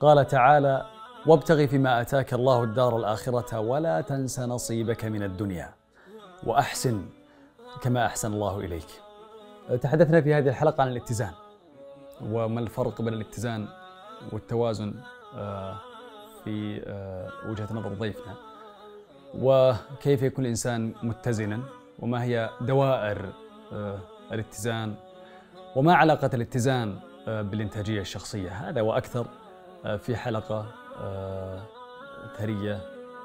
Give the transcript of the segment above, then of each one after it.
قال تعالى وابتغ فيما آتاك الله الدار الآخرة ولا تنس نصيبك من الدنيا وأحسن كما أحسن الله إليك. تحدثنا في هذه الحلقة عن الاتزان وما الفرق بين الاتزان والتوازن آه، في آه، وجهة نظر ضيفنا وكيف يكون الإنسان متزنا وما هي دوائر آه، الاتزان وما علاقة الاتزان بالإنتاجية الشخصية هذا وأكثر في حلقة ثرية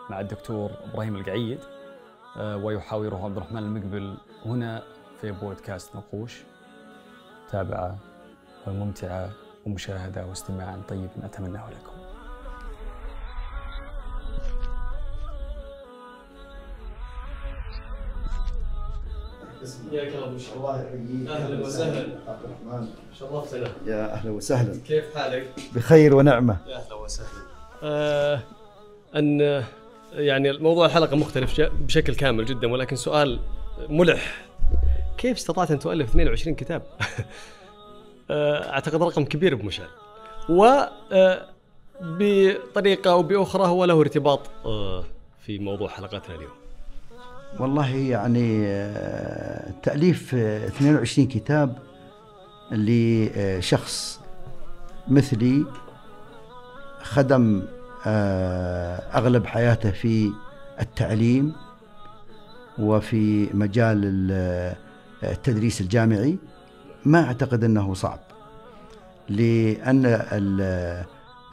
مع الدكتور إبراهيم القعيد ويحاوره عبد الرحمن المقبل هنا في بودكاست نقوش. تابعة ممتعة ومشاهدة واستماعا طيب أتمناه لكم. يا كرم الله. يحييك. أهلا وسهلا. عبد الرحمن. شرفتنا. يا أهلا وسهلا. كيف حالك؟ بخير ونعمة. يا أهلا وسهلا. آه أن يعني موضوع الحلقة مختلف بشكل كامل جدا ولكن سؤال ملح. كيف استطعت أن تؤلف 22 كتاب؟ آه، أعتقد رقم كبير بمشعل و آه، بطريقة أو بأخرى هو له ارتباط آه، في موضوع حلقتنا اليوم. والله يعني تأليف 22 كتاب لشخص مثلي خدم أغلب حياته في التعليم وفي مجال التدريس الجامعي. ما أعتقد أنه صعب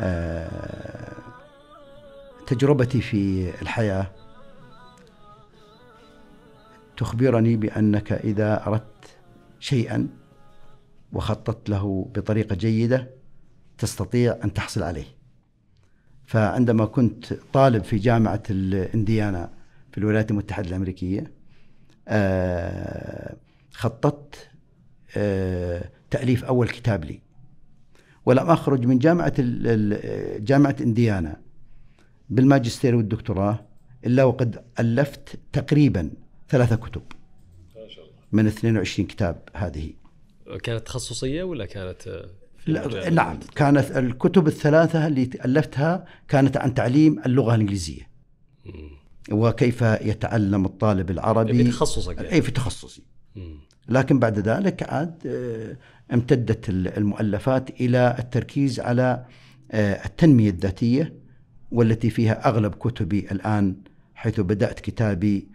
آه، تجربتي في الحياة تخبرني بأنك إذا أردت شيئا وخططت له بطريقة جيدة تستطيع أن تحصل عليه. فعندما كنت طالب في جامعة الإنديانا في الولايات المتحدة الأمريكية آه، خططت آه، تأليف أول كتاب لي ولم أخرج من جامعة جامعة إنديانا بالماجستير والدكتوراه إلا وقد ألفت تقريبا ثلاثة كتب. ما شاء الله. من 22 كتاب هذه. كانت تخصصية ولا كانت لا نعم. كانت الكتب الثلاثة اللي ألفتها كانت عن تعليم اللغة الإنجليزية. وكيف يتعلم الطالب العربي. في تخصصك يعني. أي في تخصصي. لكن بعد ذلك عاد آه، امتدت المؤلفات إلى التركيز على آه، التنمية الذاتية والتي فيها أغلب كتبي الآن حيث بدأت كتابي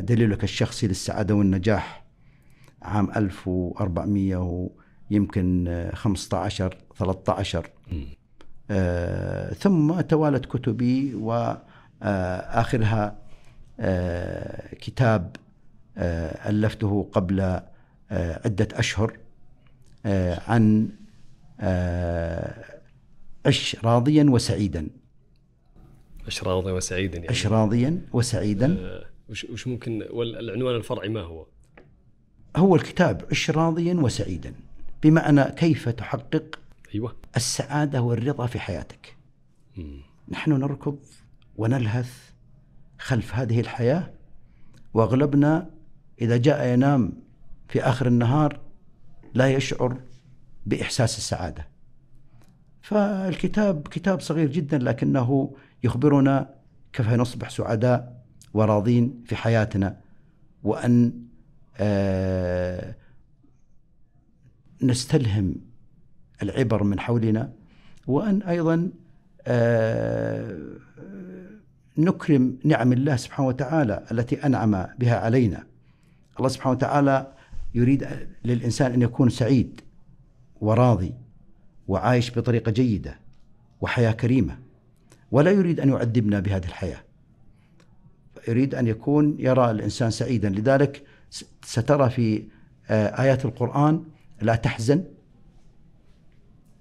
دليلك الشخصي للسعادة والنجاح عام 1400 ويمكن 15 13 ثم توالت كتبي واخرها كتاب آه، ألفته قبل آه، عدة أشهر آه، عن عش راضيا وسعيدا. عش راضيا وسعيدا يعني. عش راضيا وسعيدا. وش ممكن والعنوان الفرعي ما هو؟ هو الكتاب عش راضيا وسعيدا بمعنى كيف تحقق أيوه السعادة والرضا في حياتك. مم. نحن نركض ونلهث خلف هذه الحياة وأغلبنا إذا جاء ينام في آخر النهار لا يشعر بإحساس السعادة فالكتاب كتاب صغير جدا لكنه يخبرنا كيف نصبح سعداء وراضين في حياتنا وأن آه، نستلهم العبر من حولنا وأن أيضا آه، نكرم نعم الله سبحانه وتعالى التي أنعم بها علينا. الله سبحانه وتعالى يريد للإنسان أن يكون سعيد وراضي وعايش بطريقة جيدة وحياة كريمة ولا يريد أن يعذبنا بهذه الحياة. يريد أن يكون يرى الإنسان سعيدا. لذلك سترى في آه، آيات القرآن لا تحزن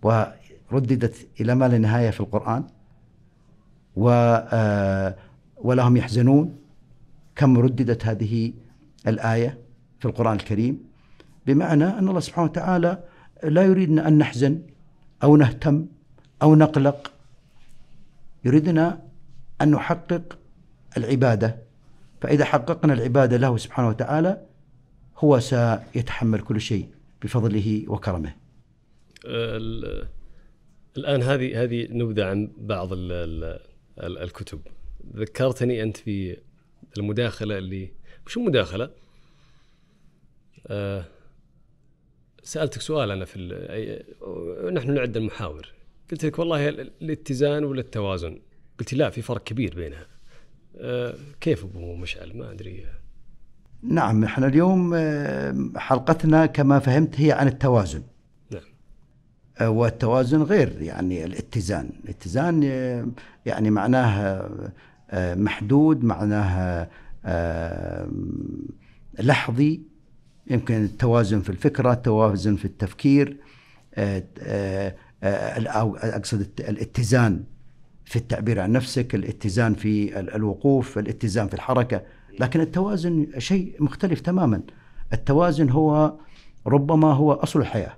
ورددت إلى ما لا نهاية في القرآن آه، ولا هم يحزنون. كم رددت هذه الآية في القرآن الكريم؟ بمعنى أن الله سبحانه وتعالى لا يريدنا أن نحزن أو نهتم أو نقلق. يريدنا أن نحقق العبادة. فإذا حققنا العبادة له سبحانه وتعالى هو سيتحمل كل شيء بفضله وكرمه. الآن هذه هذه نبذة عن بعض ال ال ال الكتب. ذكرتني أنت في المداخلة اللي مش مداخلة؟ آه سألتك سؤال أنا في نحن نعد المحاور. قلت لك والله الاتزان ولا التوازن قلت لا في فرق كبير بينها. آه كيف أبو مشعل؟ ما أدري. نعم إحنا اليوم آه، حلقتنا كما فهمت هي عن التوازن. نعم. آه، والتوازن غير يعني الاتزان. الاتزان آه، يعني معناه آه، محدود معناه آه، لحظي. يمكن التوازن في الفكرة التوازن في التفكير آه، آه، آه، أو أقصد الاتزان. في التعبير عن نفسك الاتزان في ال- الوقوف الاتزان في الحركة. لكن التوازن شيء مختلف تماما. التوازن هو ربما هو أصل الحياة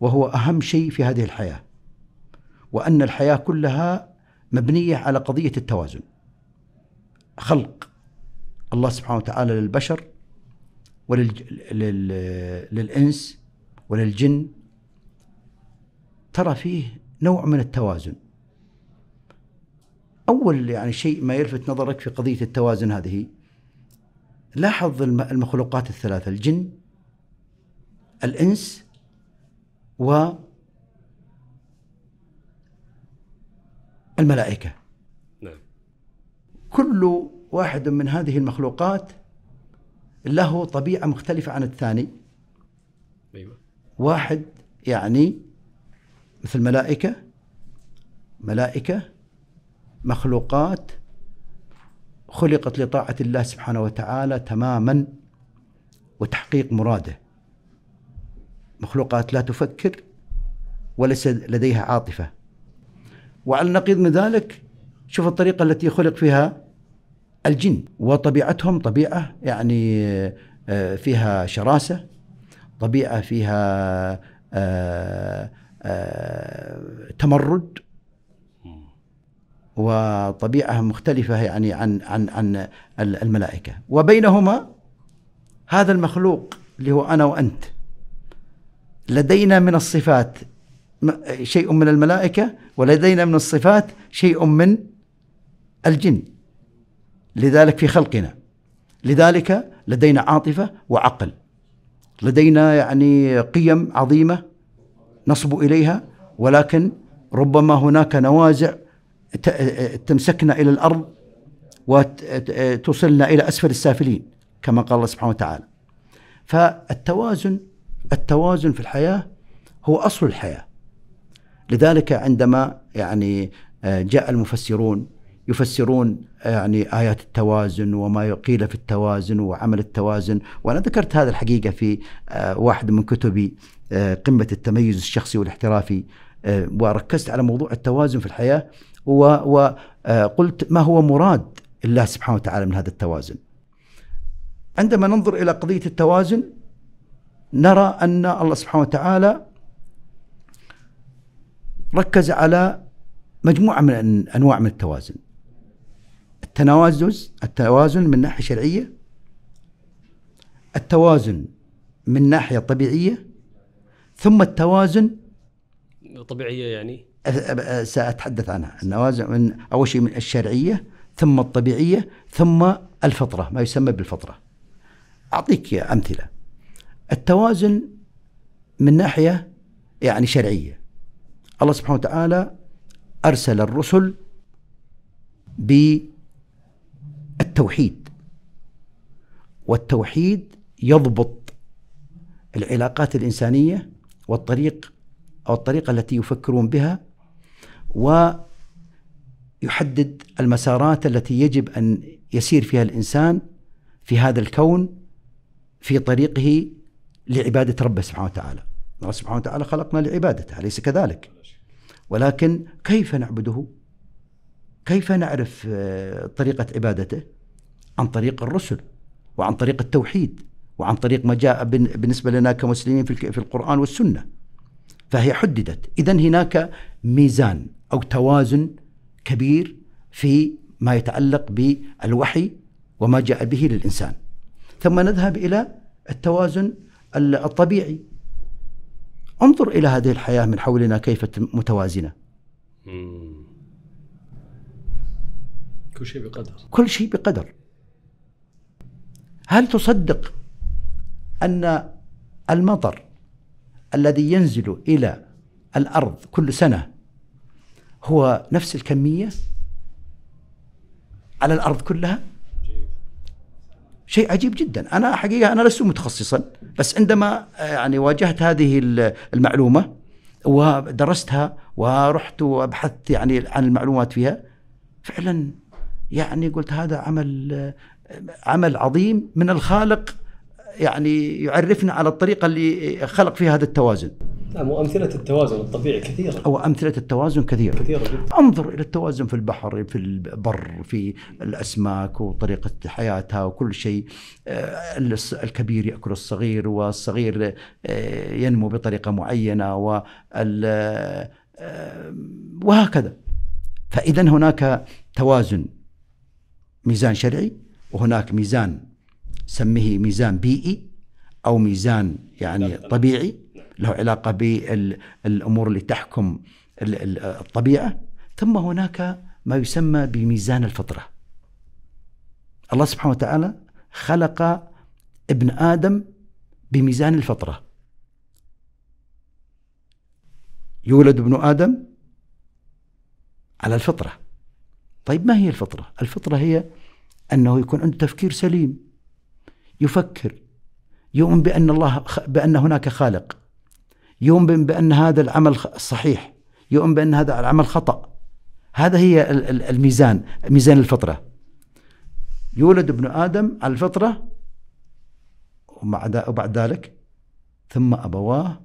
وهو أهم شيء في هذه الحياة وأن الحياة كلها مبنية على قضية التوازن. خلق الله سبحانه وتعالى للبشر ولل... لل... للإنس وللجن. ترى فيه نوع من التوازن. أول يعني شيء ما يلفت نظرك في قضية التوازن هذه لاحظ الم- المخلوقات الثلاثة الجن الإنس و الملائكة. نعم. كل واحد من هذه المخلوقات له طبيعة مختلفة عن الثاني. أيوه. واحد يعني مثل ملائكة ملائكة مخلوقات خلقت لطاعة الله سبحانه وتعالى تماما وتحقيق مراده. مخلوقات لا تفكر وليس لديها عاطفة. وعلى النقيض من ذلك شوف الطريقة التي خلق فيها الجن وطبيعتهم طبيعة يعني آه، فيها شراسة طبيعة فيها آه، آه، تمرد وطبيعة مختلفة يعني عن عن عن الملائكة. وبينهما هذا المخلوق اللي هو أنا وأنت. لدينا من الصفات شيء من الملائكة ولدينا من الصفات شيء من الجن. لذلك في خلقنا. لذلك لدينا عاطفة وعقل. لدينا يعني قيم عظيمة نصب إليها ولكن ربما هناك نوازع تمسكنا إلى الأرض وتصلنا إلى أسفل السافلين كما قال الله سبحانه وتعالى. فالتوازن التوازن في الحياة هو أصل الحياة. لذلك عندما يعني آه، جاء المفسرون يفسرون يعني آيات التوازن وما قيل في التوازن وعمل التوازن. وأنا ذكرت هذا الحقيقة في آه، واحد من كتبي آه، قمة التميز الشخصي والاحترافي آه، وركزت على موضوع التوازن في الحياة. وقلت ما هو مراد الله سبحانه وتعالى من هذا التوازن؟ عندما ننظر إلى قضية التوازن نرى أن الله سبحانه وتعالى ركز على مجموعة من أنواع من التوازن. التنازز التوازن من ناحية شرعية التوازن من ناحية طبيعية ثم التوازن طبيعية يعني؟ سأتحدث عنها. النوازع من أول شيء من الشرعية ثم الطبيعية ثم الفطرة ما يسمى بالفطرة. أعطيك أمثلة. التوازن من ناحية يعني شرعية. الله سبحانه وتعالى أرسل الرسل بالتوحيد والتوحيد يضبط العلاقات الإنسانية والطريق أو الطريقة التي يفكرون بها ويحدد المسارات التي يجب أن يسير فيها الإنسان في هذا الكون في طريقه لعبادة ربه سبحانه وتعالى. الله سبحانه وتعالى خلقنا لعبادته أليس كذلك؟ ولكن كيف نعبده؟ كيف نعرف آه، طريقة عبادته؟ عن طريق الرسل وعن طريق التوحيد وعن طريق ما جاء بالنسبة لنا كمسلمين في القرآن والسنة. فهي حددت. إذا هناك ميزان. أو توازن كبير في ما يتعلق بالوحي وما جاء به للإنسان. ثم نذهب إلى التوازن ال- الطبيعي. انظر إلى هذه الحياة من حولنا كيف متوازنة. كل شيء بقدر. كل شيء بقدر. هل تصدق أن المطر الذي ينزل إلى الأرض كل سنة هو نفس الكمية على الأرض كلها؟ شيء عجيب جدا. أنا حقيقة أنا لست متخصصا بس عندما يعني واجهت هذه المعلومة ودرستها ورحت وأبحثت يعني عن المعلومات فيها فعلا يعني قلت هذا عمل عمل عظيم من الخالق يعني يعرفنا على الطريقة اللي خلق فيها هذا التوازن. نعم وأمثلة التوازن الطبيعي كثيرة. أو أمثلة التوازن كثيرة. كثيرة جدا. انظر إلى التوازن في البحر في البر في الأسماك وطريقة حياتها وكل شيء. آه، الكبير يأكل الصغير والصغير آه، ينمو بطريقة معينة وال- آه، وهكذا. فإذا هناك توازن ميزان شرعي وهناك ميزان سميه ميزان بيئي أو ميزان يعني طبيعي. له علاقة بالأمور اللي تحكم ال- ال- الطبيعة ثم هناك ما يسمى بميزان الفطرة. الله سبحانه وتعالى خلق ابن آدم بميزان الفطرة. يولد ابن آدم على الفطرة. طيب ما هي الفطرة؟ الفطرة هي أنه يكون عنده تفكير سليم يفكر يؤمن بأن الله بأن هناك خالق. يؤمن بأن هذا العمل صحيح. يؤمن بأن هذا العمل خطأ. هذا هي ال- ال- الميزان ميزان الفطرة. يولد ابن آدم على الفطرة وبعد ذلك ثم أبواه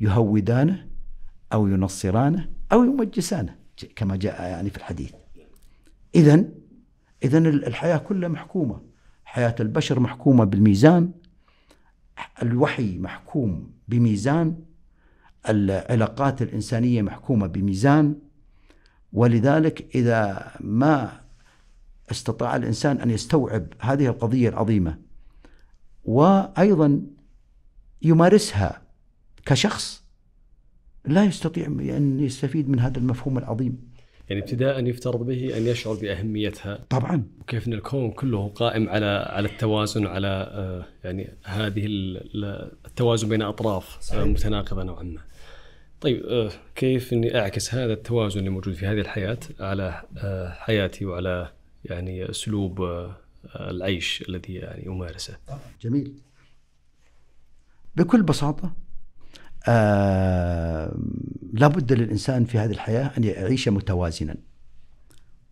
يهودانه أو ينصرانه أو يمجسانه كما جاء يعني في الحديث. إذا إذا الحياة كلها محكومة. حياة البشر محكومة بالميزان. الوحي محكوم بميزان العلاقات الإنسانية محكومة بميزان. ولذلك إذا ما استطاع الإنسان أن يستوعب هذه القضية العظيمة وأيضا يمارسها كشخص لا يستطيع أن يستفيد من هذا المفهوم العظيم. يعني ابتداء يفترض به أن يشعر بأهميتها. طبعا. وكيف أن الكون كله قائم على على التوازن على آه، يعني هذه ال- ال- التوازن بين أطراف آه، متناقضة نوعا ما. طيب آه، كيف أني أعكس هذا التوازن اللي موجود في هذه الحياة على حياتي وعلى يعني أسلوب آه، العيش الذي يعني أمارسه؟ جميل. بكل بساطة آه لابد للإنسان في هذه الحياة أن يعيش متوازنا.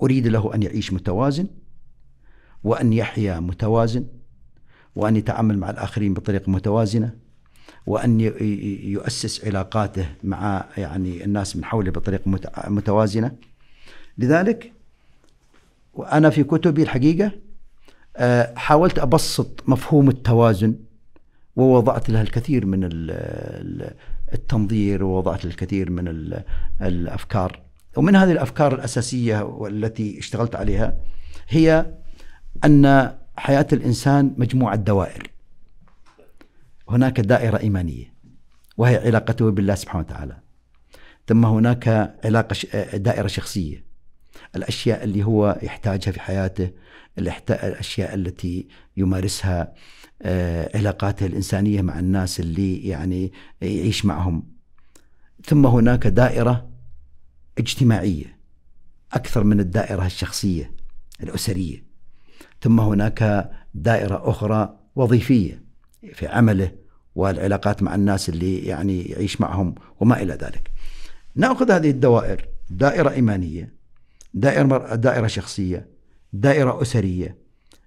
أريد له أن يعيش متوازن وأن يحيا متوازن وأن يتعامل مع الآخرين بطريقة متوازنة وأن يؤسس علاقاته مع يعني الناس من حوله بطريقة مت- متوازنة. لذلك وأنا في كتبي الحقيقة آه، حاولت أبسط مفهوم التوازن ووضعت لها الكثير من ال- ال- التنظير ووضعت الكثير من ال- الأفكار. ومن هذه الأفكار الأساسية والتي اشتغلت عليها هي أن حياة الإنسان مجموعة دوائر. هناك دائرة إيمانية وهي علاقته بالله سبحانه وتعالى. ثم هناك علاقة دائرة شخصية الأشياء اللي هو يحتاجها في حياته الأشياء التي يمارسها. علاقاته الإنسانية مع الناس اللي يعني يعيش معهم. ثم هناك دائرة اجتماعية أكثر من الدائرة الشخصية الأسرية. ثم هناك دائرة أخرى وظيفية في عمله والعلاقات مع الناس اللي يعني يعيش معهم وما إلى ذلك. نأخذ هذه الدوائر دائرة إيمانية دائرة دائرة شخصية دائرة أسرية.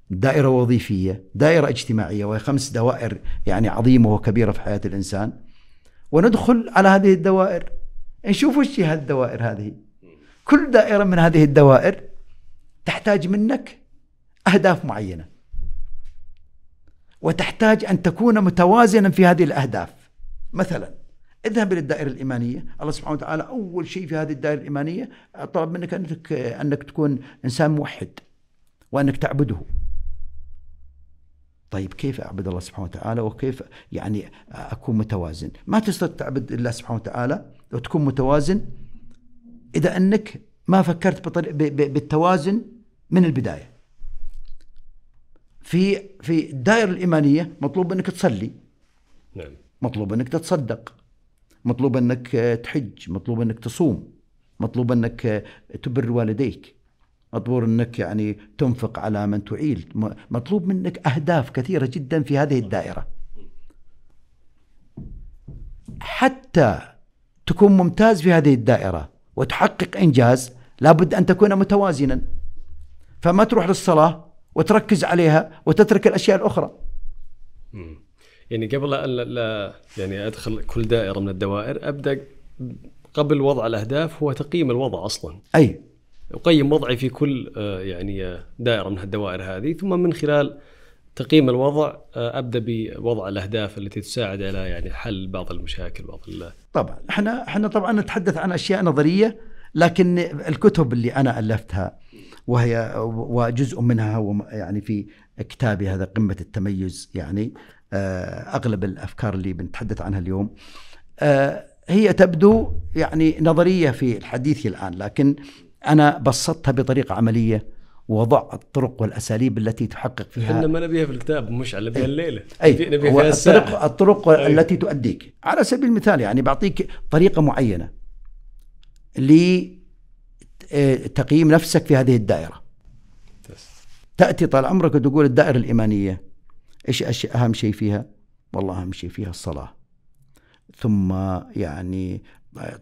دائرة وظيفية دائرة اجتماعية وهي خمس دوائر يعني عظيمة وكبيرة في حياة الإنسان. وندخل على هذه الدوائر. نشوف وش هي هذه الدوائر هذه. كل دائرة من هذه الدوائر تحتاج منك أهداف معينة. وتحتاج أن تكون متوازنا في هذه الأهداف. مثلا اذهب إلى الدائرة الإيمانية. الله سبحانه وتعالى أول شيء في هذه الدائرة الإيمانية طلب منك أنك, أنك تكون إنسان موحد وأنك تعبده. طيب كيف أعبد الله سبحانه وتعالى؟ وكيف يعني أكون متوازن؟ ما تستطيع تعبد الله سبحانه وتعالى وتكون متوازن إذا أنك ما فكرت بالتوازن من البداية. في في الدائرة الإيمانية مطلوب أنك تصلي، نعم. مطلوب أنك تتصدق، مطلوب أنك تحج، مطلوب أنك تصوم، مطلوب أنك تبر والديك، مطلوب انك يعني تنفق على من تعيل، مطلوب منك أهداف كثيرة جدا في هذه الدائرة. حتى تكون ممتاز في هذه الدائرة وتحقق إنجاز لابد أن تكون متوازنا. فما تروح للصلاة وتركز عليها وتترك الأشياء الأخرى. يعني قبل لا, لا يعني أدخل كل دائرة من الدوائر أبدأ قبل وضع الأهداف هو تقييم الوضع أصلا أي اقيم وضعي في كل آه، يعني آه، دائرة من الدوائر هذه. ثم من خلال تقييم الوضع آه، أبدأ بوضع الأهداف التي تساعد على يعني حل بعض المشاكل بعض طبعا. إحنا إحنا طبعا نتحدث عن أشياء نظرية لكن الكتب اللي أنا ألفتها وهي وجزء منها هو يعني في كتابي هذا قمة التميز يعني أغلب الأفكار اللي بنتحدث عنها اليوم هي تبدو يعني نظرية في الحديث الآن. لكن أنا بسطتها بطريقة عملية ووضع الطرق والأساليب التي تحقق فيها إحنا ما نبيها في الكتاب مشعل نبيها الليلة. اي نبي- نبيها هو الطرق الطرق أي. التي تؤديك. على سبيل المثال يعني بعطيك طريقة معينة لتقييم نفسك في هذه الدائرة. تأتي طال عمرك وتقول الدائرة الإيمانية إيش أهم شيء فيها؟ والله أهم شيء فيها الصلاة. ثم يعني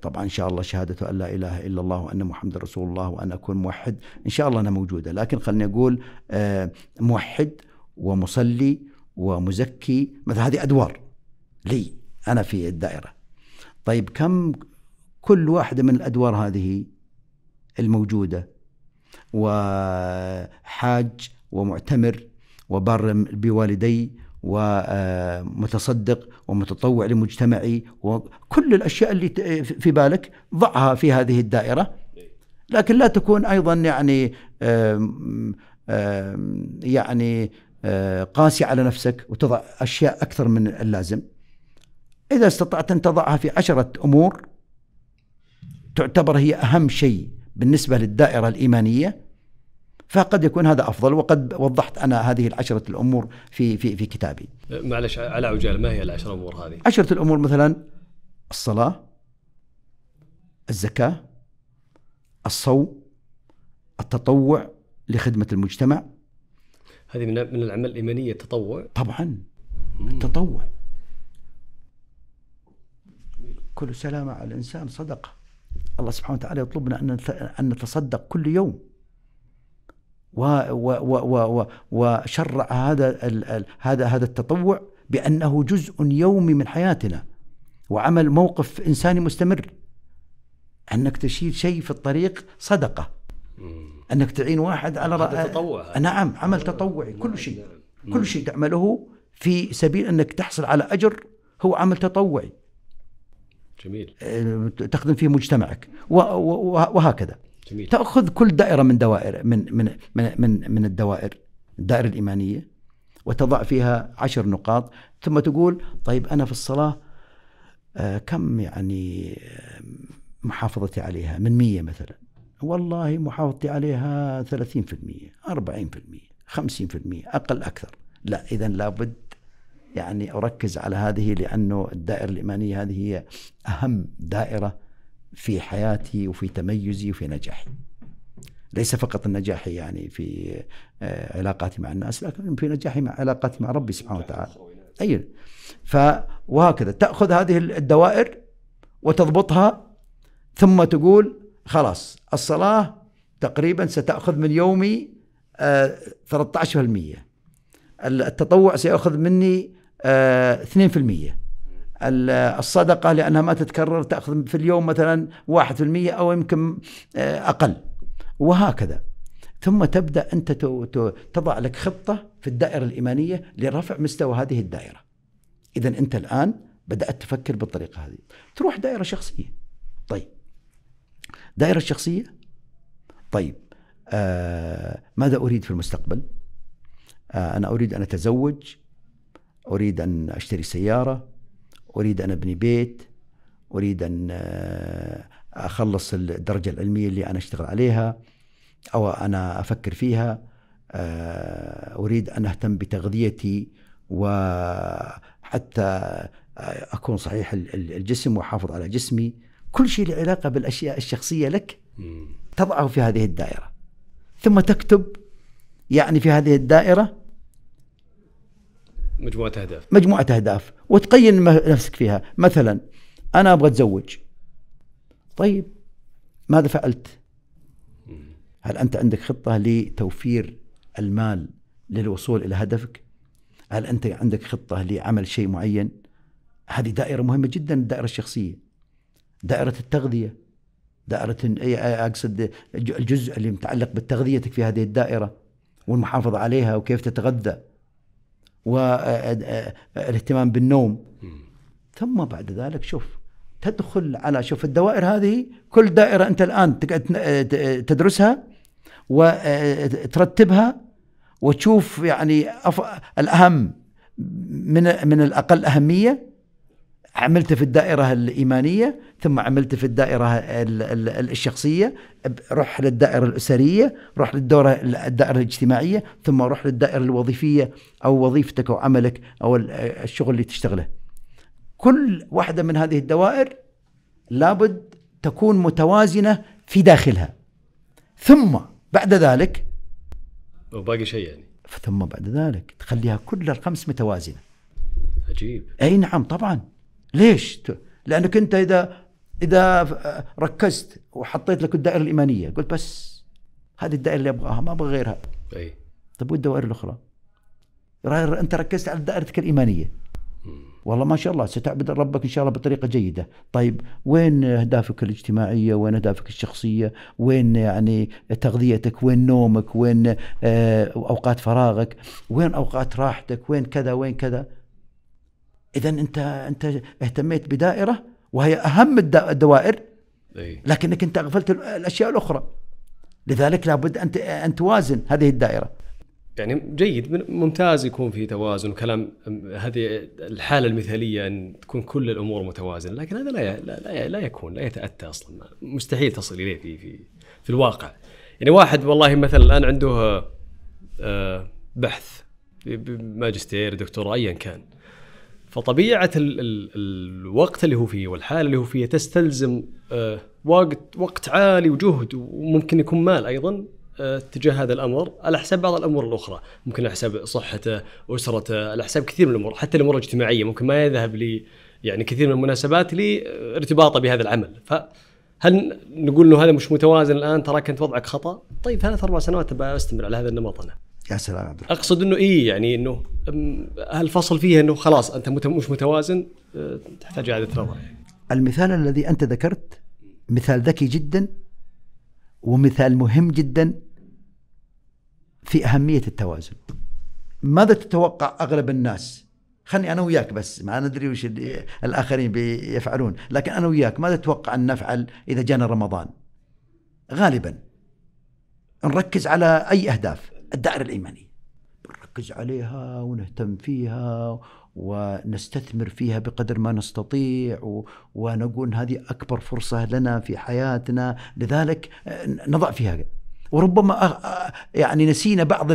طبعا إن شاء الله شهادة أن لا إله إلا الله وأن محمد رسول الله وأن أكون موحد. إن شاء الله أنا موجودة لكن خليني أقول آه، موحد ومصلي ومزكي مثل هذه أدوار لي أنا في الدائرة. طيب كم كل واحدة من الأدوار هذه الموجودة؟ وحاج ومعتمر وبار بوالدي ومتصدق ومتطوع لمجتمعي وكل الأشياء اللي في بالك ضعها في هذه الدائرة. لكن لا تكون أيضا يعني يعني قاسي على نفسك وتضع أشياء أكثر من اللازم. إذا استطعت أن تضعها في عشرة أمور تعتبر هي أهم شيء بالنسبة للدائرة الإيمانية. فقد يكون هذا أفضل وقد وضحت أنا هذه العشرة الأمور في في في كتابي. معلش على عجاله ما هي العشر امور هذه؟ عشرة الأمور مثلا الصلاة الزكاة الصوم التطوع لخدمة المجتمع. هذه من من الأعمال الإيمانية التطوع؟ طبعا التطوع. كل سلامة على الإنسان صدقة. الله سبحانه وتعالى يطلبنا أن نت- أن نتصدق كل يوم. وشرع هذا هذا هذا التطوع بأنه جزء يومي من حياتنا وعمل موقف إنساني مستمر. أنك تشيل شيء في الطريق صدقة. أنك تعين واحد على رأ- تطوع. نعم عمل تطوعي كل شيء. كل شيء تعمله في سبيل أنك تحصل على أجر هو عمل تطوعي. جميل. آه، تخدم فيه مجتمعك. وهكذا. جميل. تأخذ كل دائرة من دوائر من من من من, من الدوائر الدائرة الإيمانية وتضع فيها عشر نقاط ثم تقول طيب أنا في الصلاة آه، كم يعني آه، محافظتي عليها؟ من مية مثلا. والله محافظتي عليها 30% 40% 50% أقل أكثر. لا إذا لابد يعني أركز على هذه لأنه الدائرة الإيمانية هذه هي أهم دائرة في حياتي وفي تميزي وفي نجاحي. ليس فقط النجاح يعني في آه، علاقاتي مع الناس لكن في نجاحي مع علاقاتي مع ربي سبحانه وتعالى. أي ف وهكذا تأخذ هذه الدوائر وتضبطها ثم تقول خلاص الصلاة تقريبا ستأخذ من يومي آه، 13% التطوع سيأخذ مني آه، 2% ال- الصدقة لأنها ما تتكرر تأخذ في اليوم مثلا 1% أو يمكن آه، أقل. وهكذا. ثم تبدأ أنت تضع لك خطة في الدائرة الإيمانية لرفع مستوى هذه الدائرة. إذا أنت الآن بدأت تفكر بالطريقة هذه. تروح دائرة شخصية. طيب. دائرة الشخصية طيب. آه ماذا أريد في المستقبل؟ آه، أنا أريد أن أتزوج. أريد أن أشتري سيارة. أريد أن أبني بيت أريد أن آه، أخلص الدرجة العلمية اللي أنا أشتغل عليها أو أنا أفكر فيها. آه، أريد أن أهتم بتغذيتي وحتى أكون صحيح الجسم وأحافظ على جسمي. كل شيء له علاقة بالأشياء الشخصية لك تضعه في هذه الدائرة. ثم تكتب يعني في هذه الدائرة مجموعة أهداف. مجموعة أهداف. وتقيم نفسك فيها. مثلا أنا أبغى أتزوج. طيب ماذا فعلت؟ هل أنت عندك خطة لتوفير المال للوصول إلى هدفك؟ هل أنت عندك خطة لعمل شيء معين؟ هذه دائرة مهمة جدا الدائرة الشخصية دائرة التغذية. دائرة أقصد الجزء اللي متعلق بتغذيتك في هذه الدائرة والمحافظة عليها وكيف تتغذى. والاهتمام بالنوم. ثم بعد ذلك شوف تدخل على شوف الدوائر هذه كل دائرة أنت الآن تدرسها وترتبها وتشوف يعني الأهم من من الأقل أهمية. عملت في الدائرة الإيمانية ثم عملت في الدائرة الشخصية روح للدائرة الأسرية روح للدورة الدائرة الاجتماعية ثم روح للدائرة الوظيفية أو وظيفتك أو عملك أو الشغل اللي تشتغله. كل واحدة من هذه الدوائر لابد تكون متوازنة في داخلها. ثم بعد ذلك وباقي شيء يعني. ثم بعد ذلك تخليها كل الخمس متوازنة. عجيب. أي نعم طبعا. ليش؟ لأنك أنت إذا إذا ركزت وحطيت لك الدائرة الإيمانية قلت بس هذه الدائرة اللي أبغاها ما أبغى غيرها. أي. طيب والدوائر الأخرى؟ أنت ركزت على دائرتك الإيمانية. والله ما شاء الله ستعبد ربك إن شاء الله بطريقة جيدة. طيب وين أهدافك الاجتماعية؟ وين أهدافك الشخصية؟ وين يعني تغذيتك؟ وين نومك؟ وين آه، أوقات فراغك؟ وين أوقات راحتك؟ وين كذا؟ وين كذا؟ اذا أنت أنت اهتميت بدائرة وهي أهم الدوائر لكنك أنت غفلت الأشياء الأخرى. لذلك لابد أن أن توازن هذه الدائرة. يعني جيد ممتاز يكون في توازن وكلام هذه الحالة المثالية أن تكون كل الأمور متوازنة لكن هذا لا لا, لا يكون لا يتأتى أصلا. مستحيل تصل إليه في في في الواقع. يعني واحد والله مثلا الآن عنده آه، بحث ماجستير دكتوراه ايا كان. فطبيعة ال ال الوقت اللي هو فيه والحالة اللي هو فيها تستلزم آه، وقت وقت عالي وجهد وممكن يكون مال أيضا آه، تجاه هذا الأمر على حساب بعض الأمور الأخرى، ممكن على حساب صحته، أسرته، على حساب كثير من الأمور، حتى الأمور الاجتماعية ممكن ما يذهب لي يعني كثير من المناسبات لارتباطه بهذا العمل، فهل نقول إنه هذا مش متوازن الآن تراك أنت وضعك خطأ؟ طيب ثلاث أربع سنوات أستمر على هذا النمط أنا. يا سلام عبد أقصد إنه اي يعني إنه هالفصل فيها إنه خلاص أنت مش متوازن آه، تحتاج إعادة نظر. المثال الذي أنت ذكرت مثال ذكي جدا ومثال مهم جدا في أهمية التوازن. ماذا تتوقع أغلب الناس؟ خلني أنا وياك بس ما ندري وش الآخرين بيفعلون، لكن أنا وياك ماذا تتوقع أن نفعل إذا جانا رمضان؟ غالبا نركز على أي أهداف الدائرة الإيمانية. نركز عليها ونهتم فيها ونستثمر فيها بقدر ما نستطيع. ونقول هذه أكبر فرصة لنا في حياتنا. لذلك نضع فيها. وربما يعني نسينا بعض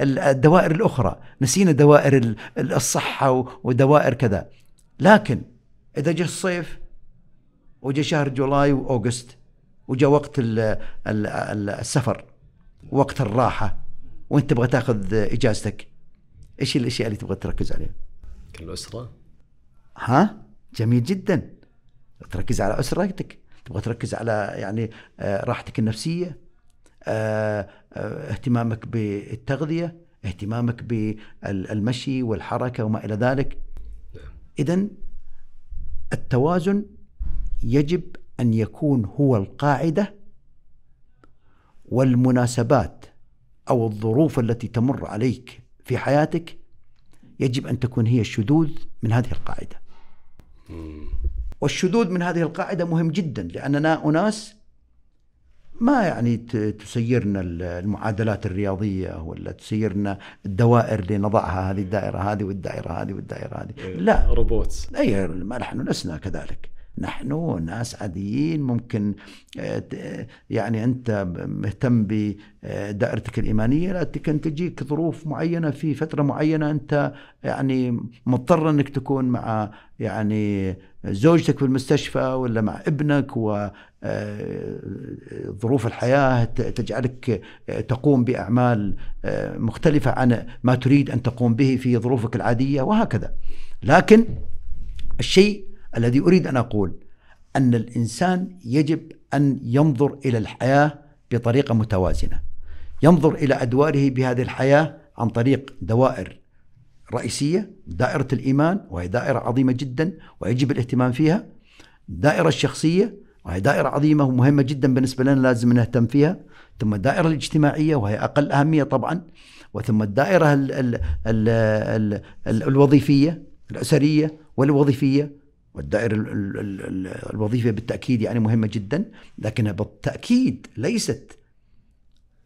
الدوائر الأخرى. نسينا دوائر الصحة ودوائر كذا. لكن إذا جاء الصيف وجاء شهر جولاي وأوغست وجاء وقت السفر وقت الراحة وانت تبغى تاخذ إجازتك؟ إيش الأشياء اللي تبغى تركز عليها؟ الاسره ها؟ جميل جدا. تركز على أسرتك. تبغى تركز على يعني آه، راحتك النفسية آه، آه، اهتمامك بالتغذية اهتمامك بالمشي والحركة وما إلى ذلك. نعم. اذا التوازن يجب أن يكون هو القاعدة والمناسبات. أو الظروف التي تمر عليك في حياتك يجب أن تكون هي الشذوذ من هذه القاعدة. والشذوذ من هذه القاعدة مهم جدا لأننا أناس ما يعني تسيرنا ال- المعادلات الرياضية ولا تسيرنا الدوائر اللي نضعها هذه الدائرة هذه والدائرة هذه والدائرة هذه. لا. روبوت أي ما نحن لسنا كذلك. نحن ناس عاديين ممكن آه، آه، يعني أنت مهتم بدائرتك الإيمانية لكن تجيك ظروف معينة في فترة معينة أنت يعني مضطر أنك تكون مع يعني زوجتك في المستشفى ولا مع ابنك و آه، ظروف الحياة تجعلك آه، تقوم بأعمال آه، مختلفة عن ما تريد أن تقوم به في ظروفك العادية وهكذا. لكن الشيء الذي أريد أن أقول أن الإنسان يجب أن ينظر إلى الحياة بطريقة متوازنة. ينظر إلى أدواره بهذه الحياة عن طريق دوائر رئيسية، دائرة الإيمان وهي دائرة عظيمة جدا ويجب الاهتمام فيها. الدائره الشخصية وهي دائرة عظيمة ومهمة جدا بالنسبة لنا لازم نهتم فيها. ثم الدائرة الاجتماعية وهي أقل أهمية طبعا. وثم الدائرة ال ال ال ال ال الوظيفية الأسرية والوظيفية والدائرة ال- ال- ال- ال- الوظيفة بالتأكيد يعني مهمة جدا لكنها بالتأكيد ليست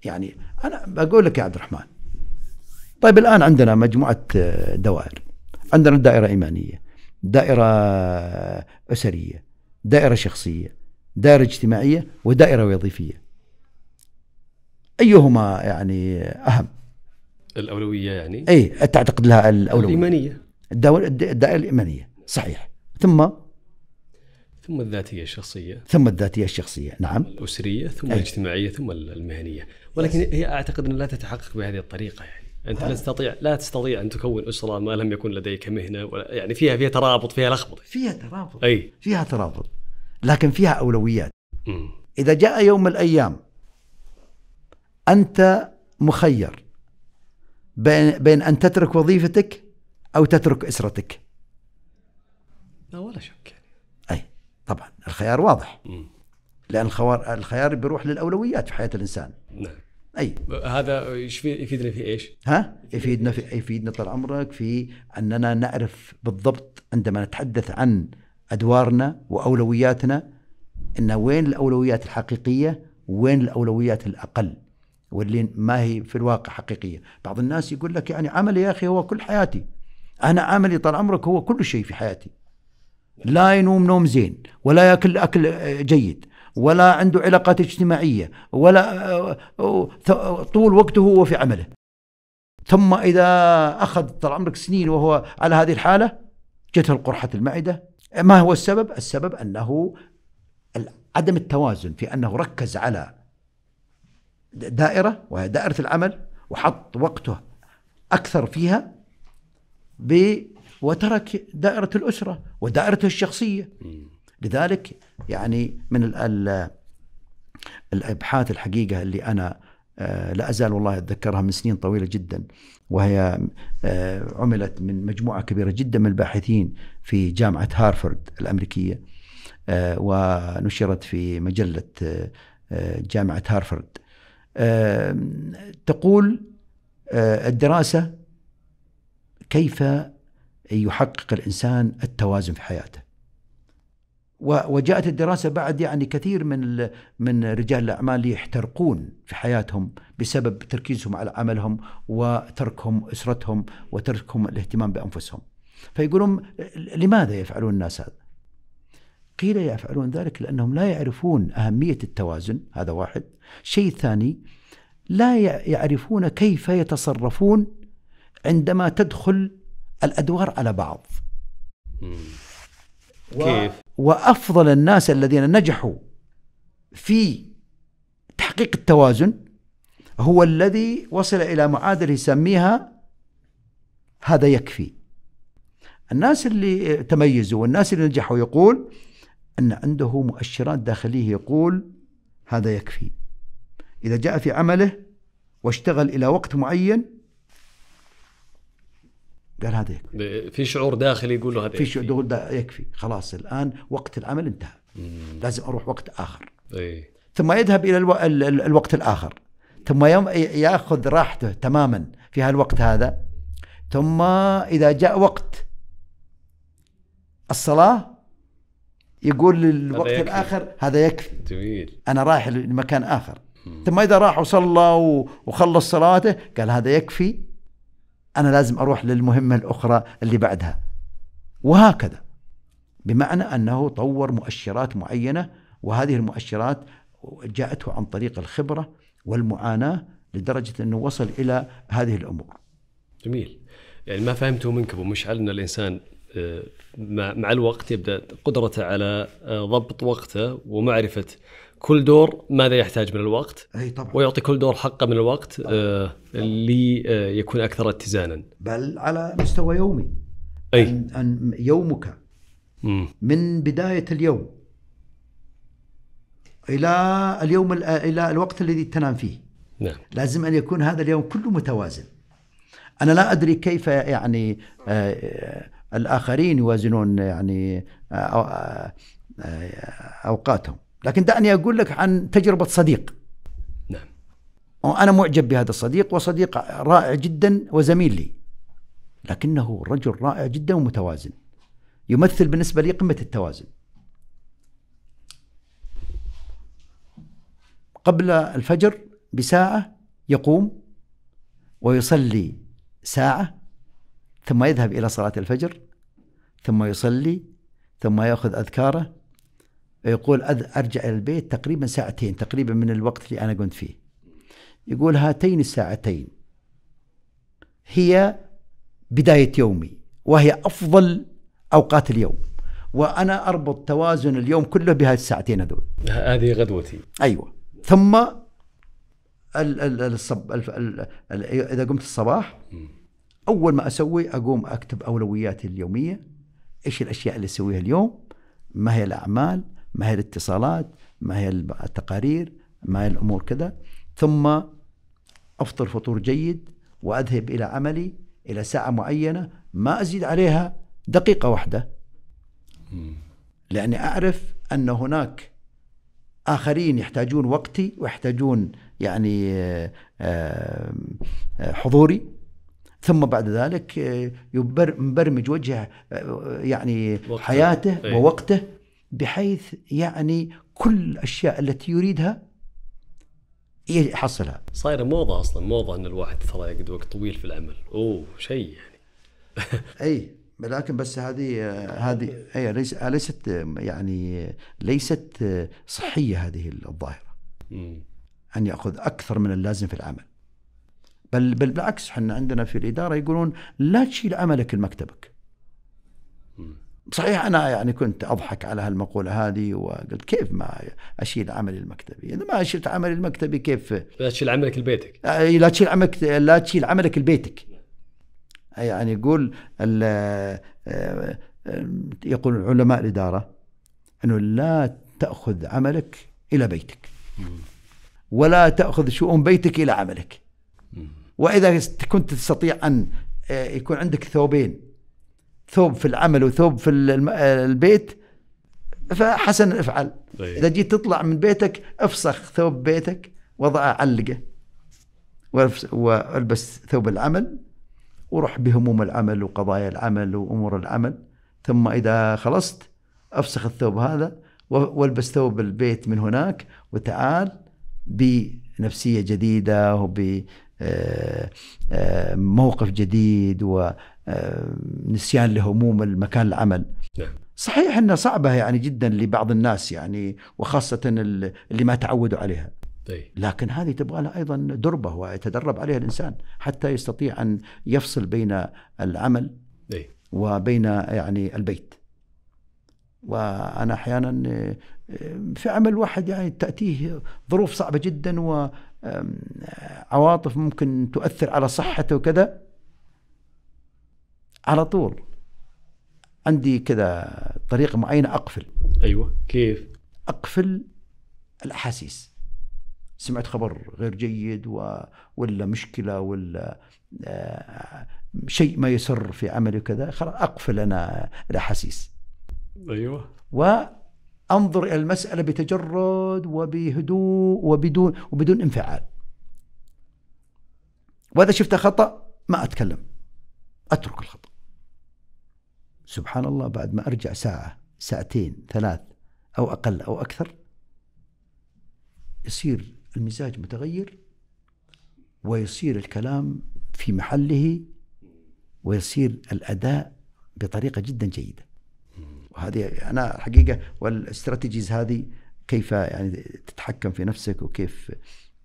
يعني أنا بقول لك يا عبد الرحمن. طيب الآن عندنا مجموعة آه، دوائر. عندنا دائرة إيمانية دائرة أسرية دائرة شخصية دائرة اجتماعية ودائرة وظيفية. أيهما يعني أهم؟ الأولوية يعني؟ أي تعتقد لها الأولوية؟ الإيمانية. الدائرة الدائرة الإيمانية صحيح. ثم ثم الذاتية الشخصية. ثم الذاتية الشخصية. نعم. الأسرية ثم أي. الاجتماعية ثم المهنية. ولكن هي أعتقد أن لا تتحقق بهذه الطريقة يعني. أنت لا تستطيع لا تستطيع أن تكون أسرة ما لم يكن لديك مهنة ولا يعني فيها فيها ترابط فيها لخبطة. فيها ترابط. أي. فيها ترابط. لكن فيها أولويات. مم. إذا جاء يوم من الأيام أنت مخير بين, بين أن تترك وظيفتك أو تترك أسرتك. لا ولا شك يعني. أي طبعا الخيار واضح. مم. لأن الخيار, الخيار بيروح للأولويات في حياة الإنسان. نعم. أي. هذا يفيدنا في إيش؟ ها؟ يفيدنا في يفيدنا طال عمرك في أننا نعرف بالضبط عندما نتحدث عن أدوارنا وأولوياتنا إن وين الأولويات الحقيقية وين الأولويات الأقل واللي ما هي في الواقع حقيقية. بعض الناس يقول لك يعني عملي يا أخي هو كل حياتي. أنا عملي طال عمرك هو كل شيء في حياتي. لا ينوم نوم زين ولا يأكل أكل آه، جيد ولا عنده علاقات اجتماعية ولا آه، آه، طول وقته هو في عمله ثم إذا أخذ طال عمرك سنين وهو على هذه الحالة جته قرحه المعدة ما هو السبب؟ السبب أنه عدم التوازن في أنه ركز على دائرة وهي دائرة العمل وحط وقته أكثر فيها ب وترك دائرة الأسرة ودائرته الشخصية. مم. لذلك يعني من ال ال الأبحاث الحقيقة اللي أنا آه، لا أزال والله أتذكرها من سنين طويلة جدا. وهي آه، عملت من مجموعة كبيرة جدا من الباحثين في جامعة هارفارد الأمريكية. آه، ونشرت في مجلة جامعة هارفارد آه، تقول الدراسة كيف يحقق الإنسان التوازن في حياته وجاءت الدراسة بعد يعني كثير من من رجال الأعمال يحترقون في حياتهم بسبب تركيزهم على عملهم وتركهم أسرتهم وتركهم الاهتمام بأنفسهم. فيقولون لماذا يفعلون الناس هذا؟ قيل يفعلون ذلك لأنهم لا يعرفون أهمية التوازن هذا واحد. شيء ثاني لا يع- يعرفون كيف يتصرفون عندما تدخل الأدوار على بعض. كيف؟ وأفضل الناس الذين نجحوا في تحقيق التوازن هو الذي وصل إلى معادله يسميها هذا يكفي. الناس اللي تميزوا والناس اللي نجحوا يقول أن عنده مؤشرات داخلية يقول هذا يكفي. إذا جاء في عمله واشتغل إلى وقت معين قال هذا يكفي. في شعور داخلي يقول له هذا في. شو يقول ده يكفي خلاص الآن وقت العمل انتهى. مم. لازم أروح وقت آخر إي ثم يذهب إلى ألو... ال... ال... الوقت الآخر ثم يوم... يأخذ راحته تماما في هالوقت هذا ثم إذا جاء وقت الصلاة يقول للوقت يكفي. الآخر هذا يكفي جميل أنا رايح لمكان آخر ثم إذا راح وصلى وخلص صلاته قال هذا يكفي أنا لازم أروح للمهمة الأخرى اللي بعدها. وهكذا. بمعنى أنه طور مؤشرات معينة وهذه المؤشرات جاءته عن طريق الخبرة والمعاناة لدرجة أنه وصل إلى هذه الأمور. جميل. يعني ما فهمته منك أبو مشعل أن الإنسان آه، مع مع الوقت يبدأ قدرته على آه، ضبط وقته ومعرفة كل دور ماذا يحتاج من الوقت أي طبعا. ويعطي كل دور حقه من الوقت آه، اللي آه، يكون أكثر اتزانا. بل على مستوى يومي. أي. أن, أن يومك مم. من بداية اليوم إلى اليوم ال- إلى الوقت الذي تنام فيه. نعم. لازم أن يكون هذا اليوم كله متوازن. أنا لا أدري كيف يعني آه، آه، الآخرين يوازنون يعني آه، آه، آه، أوقاتهم. لكن دعني أقول لك عن تجربة صديق. نعم. وأنا معجب بهذا الصديق وصديق رائع جدا وزميل لي. لكنه رجل رائع جدا ومتوازن. يمثل بالنسبة لي قمة التوازن. قبل الفجر بساعة يقوم ويصلي ساعة ثم يذهب إلى صلاة الفجر ثم يصلي ثم يأخذ أذكاره ويقول أذ- أرجع إلى البيت تقريبا ساعتين تقريبا من الوقت اللي أنا كنت فيه. يقول هاتين الساعتين. هي بداية يومي وهي أفضل أوقات اليوم وأنا أربط توازن اليوم كله بهذه الساعتين هذول. هذه غدوتي. أيوه. ثم ال ال الصب ال ال ال إذا قمت الصباح أول ما أسوي أقوم أكتب أولوياتي اليومية إيش الأشياء اللي أسويها اليوم؟ ما هي الأعمال؟ ما هي الاتصالات ما هي التقارير ما هي الأمور كذا ثم أفطر فطور جيد وأذهب إلى عملي إلى ساعة معينة ما أزيد عليها دقيقة واحدة لأني أعرف أن هناك آخرين يحتاجون وقتي ويحتاجون يعني آه، آه، حضوري ثم بعد ذلك آه، مبرمج وجه آه، يعني. حياته أي. ووقته بحيث يعني كل الأشياء التي يريدها يحصلها صايرة موضة أصلا موضة إن الواحد ترى يقعد وقت طويل في العمل. أوه شيء يعني. أي لكن بس هذه هذه أي ليس ليست يعني ليست صحية هذه الظاهرة مم. أن يأخذ أكثر من اللازم في العمل بل بل بالعكس إحنا عندنا في الإدارة يقولون لا تشيل عملك لمكتبك صحيح أنا يعني كنت أضحك على هالمقولة هذه وقلت كيف ما أشيل عملي المكتبي؟ إذا ما شلت عملي المكتبي كيف؟ لا تشيل عملك لبيتك. آه، لا تشيل عملك لا تشيل عملك لبيتك. يعني يقول آه، آه، يقول علماء الإدارة أنه لا تأخذ عملك إلى بيتك. ولا تأخذ شؤون بيتك إلى عملك. است- كنت تستطيع آه، يكون عندك ثوبين ثوب في العمل وثوب في البيت فحسن افعل طيب. إذا جيت تطلع من بيتك افسخ ثوب بيتك وضعه علقة والبس- ثوب العمل وروح بهموم العمل وقضايا العمل وأمور العمل ثم إذا خلصت أفسخ الثوب هذا والبس ثوب البيت من هناك وتعال بنفسية جديدة وب آه، آه، موقف جديد ونسيان لهموم المكان العمل. نعم. صحيح إنها صعبة يعني جدا لبعض الناس يعني وخاصة ال- اللي ما تعودوا عليها. اي لكن هذه تبغى لها أيضا دربة ويتدرب عليها الإنسان حتى يستطيع أن يفصل بين العمل اي وبين يعني البيت. وأنا أحيانا في عمل واحد يعني تأتيه ظروف صعبة جدا وعواطف ممكن تؤثر على صحته وكذا. على طول. عندي كذا طريقة معينة أقفل. أيوه كيف؟ أقفل الأحاسيس. سمعت خبر غير جيد و... ولا مشكلة ولا آه، شيء ما يسر في عملي وكذا خلاص أقفل أنا الأحاسيس. أيوه. وأنظر إلى المسألة بتجرد وبهدوء وبدون وبدون انفعال. وإذا شفت خطأ ما أتكلم أترك الخطأ. سبحان الله بعد ما أرجع ساعة ساعتين ثلاث أو أقل أو أكثر يصير المزاج متغير ويصير الكلام في محله ويصير الأداء بطريقة جدا جيدة. وهذه أنا حقيقة والاستراتيجيز هذه كيف يعني تتحكم في نفسك وكيف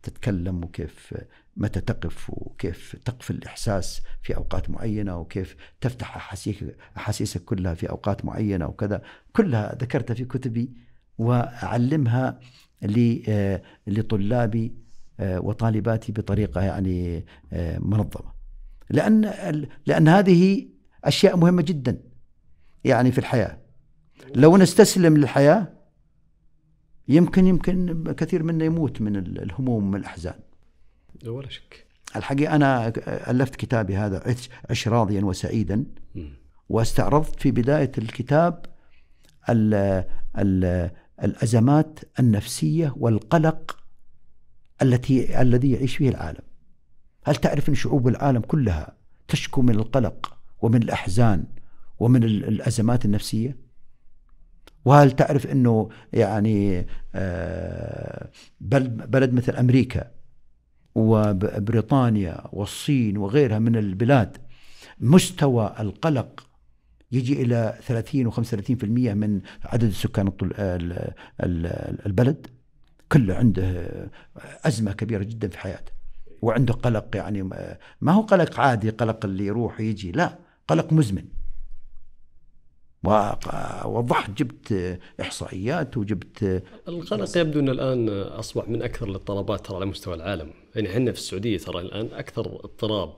تتكلم وكيف متى تقف وكيف تقفل الإحساس في أوقات معينة وكيف تفتح أحاسيسك, أحاسيسك كلها في أوقات معينة وكذا. كلها ذكرتها في كتبي وأعلمها آه، لطلابي آه، وطالباتي بطريقة يعني آه، منظمة. لأن لأن هذه أشياء مهمة جدا يعني في الحياة. لو نستسلم للحياة يمكن يمكن كثير منا يموت من الهموم والأحزان. ولا شك. الحقيقة أنا ألفت كتابي هذا عش راضيا وسعيدا واستعرضت في بداية الكتاب ال ال الأزمات النفسية والقلق التي الذي يعيش فيه العالم. هل تعرف أن شعوب العالم كلها تشكو من القلق ومن الأحزان ومن الأزمات النفسية؟ وهل تعرف أنه يعني آه، بلد مثل أمريكا وبريطانيا والصين وغيرها من البلاد مستوى القلق يجي إلى 30 و35% من عدد سكان البلد. كله عنده أزمة كبيرة جدا في حياته وعنده قلق يعني ما هو قلق عادي قلق اللي يروح ويجي لا قلق مزمن. ووضحت جبت إحصائيات وجبت القلق يبدو ان الآن أصبح من أكثر الاضطرابات على مستوى العالم، يعني إحنا في السعودية ترى الآن أكثر اضطراب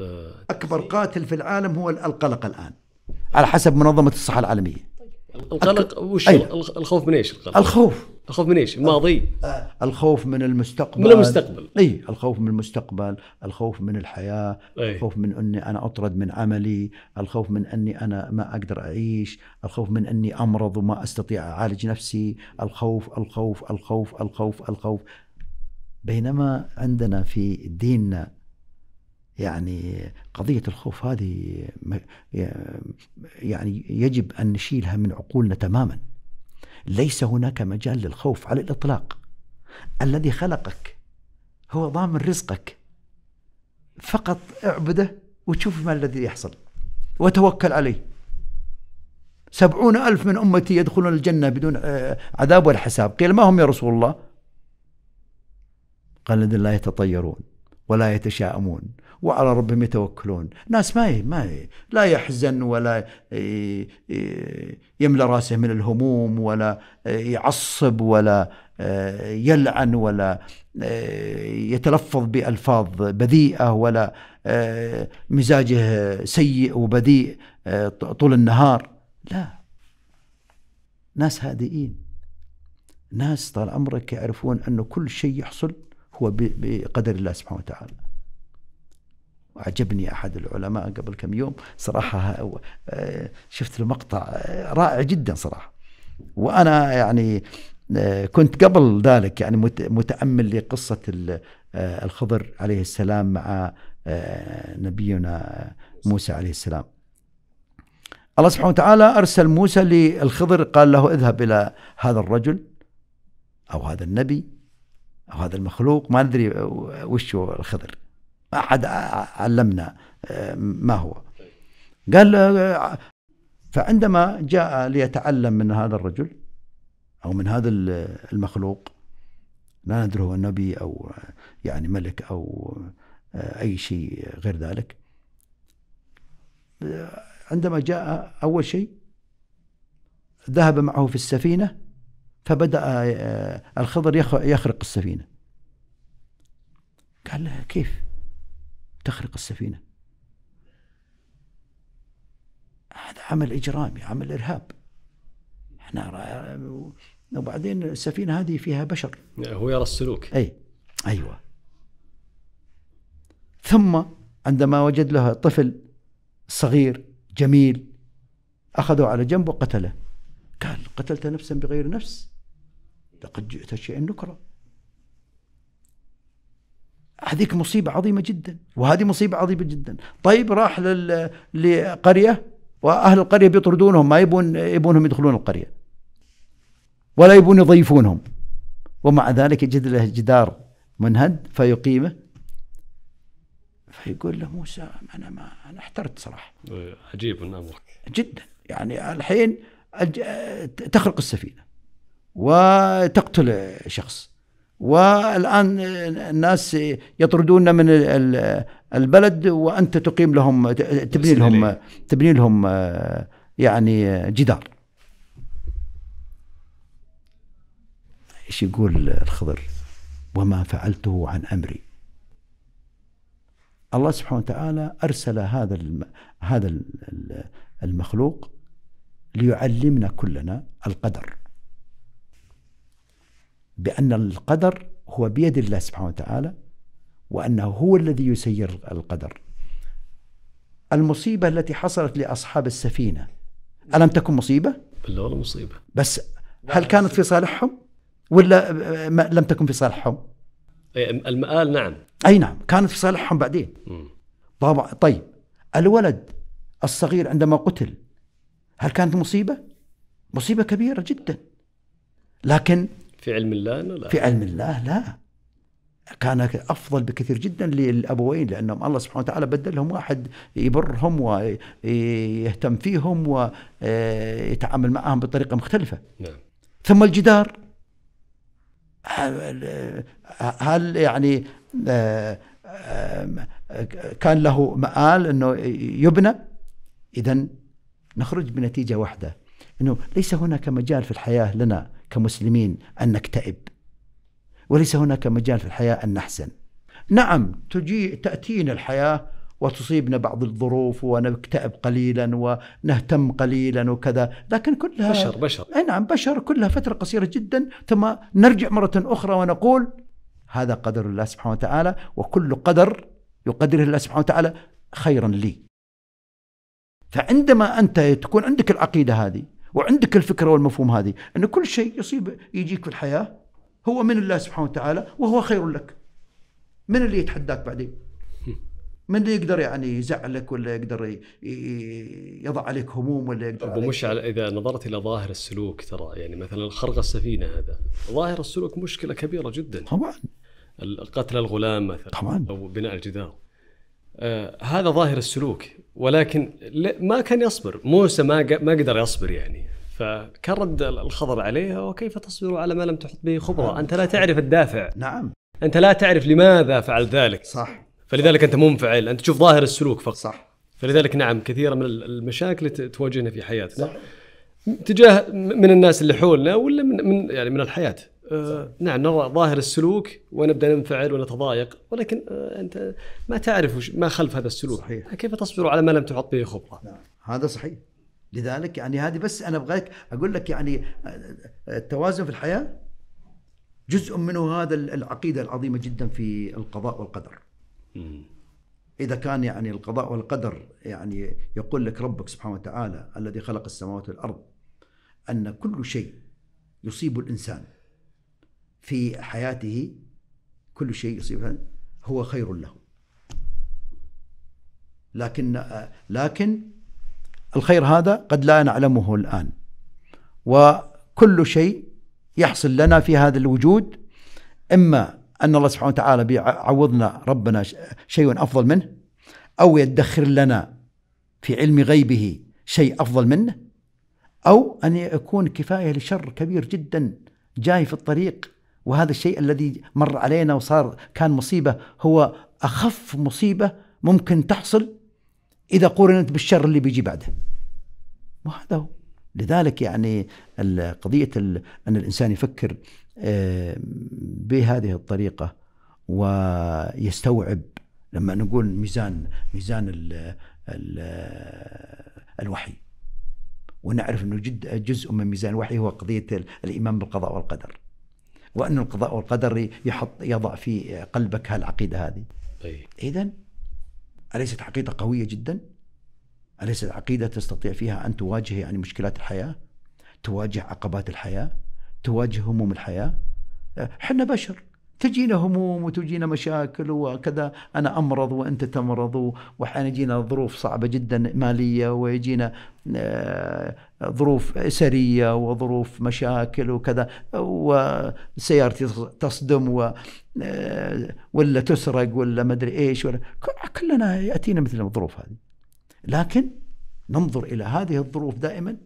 آه، أكبر قاتل في العالم هو القلق الآن على حسب منظمة الصحة العالمية. القلق وش؟ الخوف من إيش القلق؟ الخوف. الخوف من إيش؟ الماضي؟ آه، الخوف من المستقبل. من المستقبل. أي الخوف من المستقبل، الخوف من الحياة، أي. الخوف من إني أنا أطرد من عملي، الخوف من إني أنا ما أقدر أعيش، الخوف من إني أمرض وما أستطيع أعالج نفسي، الخوف الخوف الخوف الخوف الخوف. بينما عندنا في ديننا يعني قضية الخوف هذه يعني يجب أن نشيلها من عقولنا تماما. ليس هناك مجال للخوف على الإطلاق. الذي خلقك هو ضامن رزقك. فقط اعبده وتشوف ما الذي يحصل. وتوكل عليه. سبعون ألف من أمتي يدخلون الجنة بدون آه، عذاب ولا حساب. قيل ما هم يا رسول الله؟ قال الذين لا يتطيرون ولا يتشاءمون وعلى ربهم يتوكلون. ناس ما ما لا يحزن ولا يملى رأسه من الهموم ولا يعصب ولا يلعن ولا يتلفظ بألفاظ بذيئة ولا مزاجه سيء وبذيء طول النهار. لا. ناس هادئين. ناس طال عمرك يعرفون أنه كل شيء يحصل هو بقدر الله سبحانه وتعالى. وعجبني أحد العلماء قبل كم يوم صراحة آه، شفت له مقطع آه، رائع جدا صراحة. وأنا يعني آه، كنت قبل ذلك يعني متأمل لقصة الخضر عليه السلام مع نبينا موسى عليه السلام. الله سبحانه وتعالى أرسل موسى للخضر قال له اذهب إلى هذا الرجل أو هذا النبي هذا المخلوق ما ندري وش هو الخضر. ما أحد علمنا آه، ما هو. قال آه، فعندما جاء ليتعلم من هذا الرجل أو من هذا المخلوق لا ندري هو نبي أو يعني ملك أو آه، أي شيء غير ذلك. عندما جاء أول شيء ذهب معه في السفينة فبدأ الخضر يخرق السفينة. قال له كيف تخرق السفينة؟ هذا عمل إجرامي عمل إرهاب. إحنا وبعدين السفينة هذه فيها بشر. هو يرى السلوك. أي أيوة. ثم عندما وجد له طفل صغير جميل أخذه على جنب وقتله. قال قتلت نفسا بغير نفس؟ لقد جئت شيئا نكرا. هذيك مصيبة عظيمة جدا وهذه مصيبة عظيمة جدا. طيب راح لقرية وأهل القرية بيطردونهم ما يبون يبونهم يدخلون القرية ولا يبون يضيفونهم. ومع ذلك يجد له جدار منهد فيقيمه. فيقول له موسى أنا ما أنا احترت صراحة. عجيب من امرك جدا. يعني الحين تخرق السفينة. وتقتل شخص. والآن الناس يطردون من البلد وأنت تقيم لهم تبني لهم تبني لهم يعني جدار. إيش يقول الخضر؟ وما فعلته عن أمري. الله سبحانه وتعالى أرسل هذا هذا المخلوق ليعلمنا كلنا القدر. بأن القدر هو بيد الله سبحانه وتعالى وأنه هو الذي يسير القدر. المصيبة التي حصلت لأصحاب السفينة ألم تكن مصيبة؟ بالله ولا مصيبة. بس هل كانت في صالحهم؟ ولا لم تكن في صالحهم؟ المآل نعم. أي نعم كانت في صالحهم بعدين. طبعا طيب الولد الصغير عندما قتل هل كانت مصيبة؟ مصيبة كبيرة جدا. لكن في علم الله لا في علم الله لا كان أفضل بكثير جدا للأبوين لأنهم الله سبحانه وتعالى بدل لهم واحد يبرهم ويهتم فيهم ويتعامل معهم بطريقة مختلفة. نعم. ثم الجدار هل يعني كان له مآل إنه يبنى؟ اذا نخرج بنتيجة واحدة إنه ليس هناك مجال في الحياة لنا كمسلمين أن نكتئب. وليس هناك مجال في الحياة أن نحزن. نعم تجي تأتينا الحياة وتصيبنا بعض الظروف ونكتئب قليلا ونهتم قليلا وكذا لكن كلها بشر بشر. أي نعم بشر كلها فترة قصيرة جدا ثم نرجع مرة أخرى ونقول هذا قدر الله سبحانه وتعالى وكل قدر يقدره الله سبحانه وتعالى خيرا لي. فعندما أنت تكون عندك العقيدة هذه وعندك الفكرة والمفهوم هذه أن كل شيء يصيب يجيك في الحياة هو من الله سبحانه وتعالى وهو خير لك. من اللي يتحداك بعدين؟ من اللي يقدر يعني يزعلك ولا يقدر يضع عليك هموم ولا يقدر أبو مشعل إذا نظرت إلى ظاهر السلوك ترى يعني مثلا خرق السفينة هذا ظاهر السلوك مشكلة كبيرة جدا. طبعا. قتل الغلام مثلا طبعا. أو بناء الجدار. هذا ظاهر السلوك ولكن ما كان يصبر. موسى ما ما قدر يصبر يعني. فكان رد الخضر عليه وكيف تصبر على ما لم تحط به خبرة؟ نعم. أنت لا تعرف الدافع. نعم. أنت لا تعرف لماذا فعل ذلك. صح. فلذلك أنت منفعل أنت تشوف ظاهر السلوك فقط. صح. فلذلك نعم كثيرا من المشاكل تواجهنا في حياتنا. صح. تجاه من الناس اللي حولنا ولا من, من يعني من الحياة. آه نعم نرى ظاهر السلوك ونبدأ ننفعل ونتضايق ولكن آه أنت ما تعرف ما خلف هذا السلوك صحيح. كيف تصبر على ما لم تحط به خبرة نعم. هذا صحيح لذلك يعني هذه بس أنا أبغاك أقول لك يعني التوازن في الحياة جزء منه هذا العقيدة العظيمة جدا في القضاء والقدر. إذا كان يعني القضاء والقدر يعني يقول لك ربك سبحانه وتعالى الذي خلق السماوات والأرض أن كل شيء يصيب الإنسان في حياته كل شيء يصيب هو خير له. لكن لكن الخير هذا قد لا نعلمه الآن وكل شيء يحصل لنا في هذا الوجود إما أن الله سبحانه وتعالى بيعوضنا ربنا شيء أفضل منه أو يدخر لنا في علم غيبه شيء أفضل منه أو أن يكون كفاية لشر كبير جدا جاي في الطريق وهذا الشيء الذي مر علينا وصار كان مصيبة هو أخف مصيبة ممكن تحصل إذا قورنت بالشر اللي بيجي بعده. وهذا هو. لذلك يعني قضية أن الإنسان يفكر آه، بهذه الطريقة ويستوعب لما نقول ميزان ميزان ال ال الوحي. ونعرف إنه جزء من ميزان الوحي هو قضية الإيمان بالقضاء والقدر. وأن القضاء والقدر يحط يضع في قلبك هالعقيدة هذه طيب. اذا أليست عقيدة قوية جدا؟ أليست عقيدة تستطيع فيها أن تواجه يعني مشكلات الحياة؟ تواجه عقبات الحياة؟ تواجه هموم الحياة؟ إحنا بشر تجينا هموم وتجينا مشاكل وكذا. أنا أمرض وأنت تمرض وأحيانا يجينا ظروف صعبة جدا مالية ويجينا آه، ظروف اسريه وظروف مشاكل وكذا. وسيارتي تصدم و آه، ولا تسرق ولا ما أدري إيش ولا. كلنا يأتينا مثل الظروف هذه. لكن ننظر إلى هذه الظروف دائما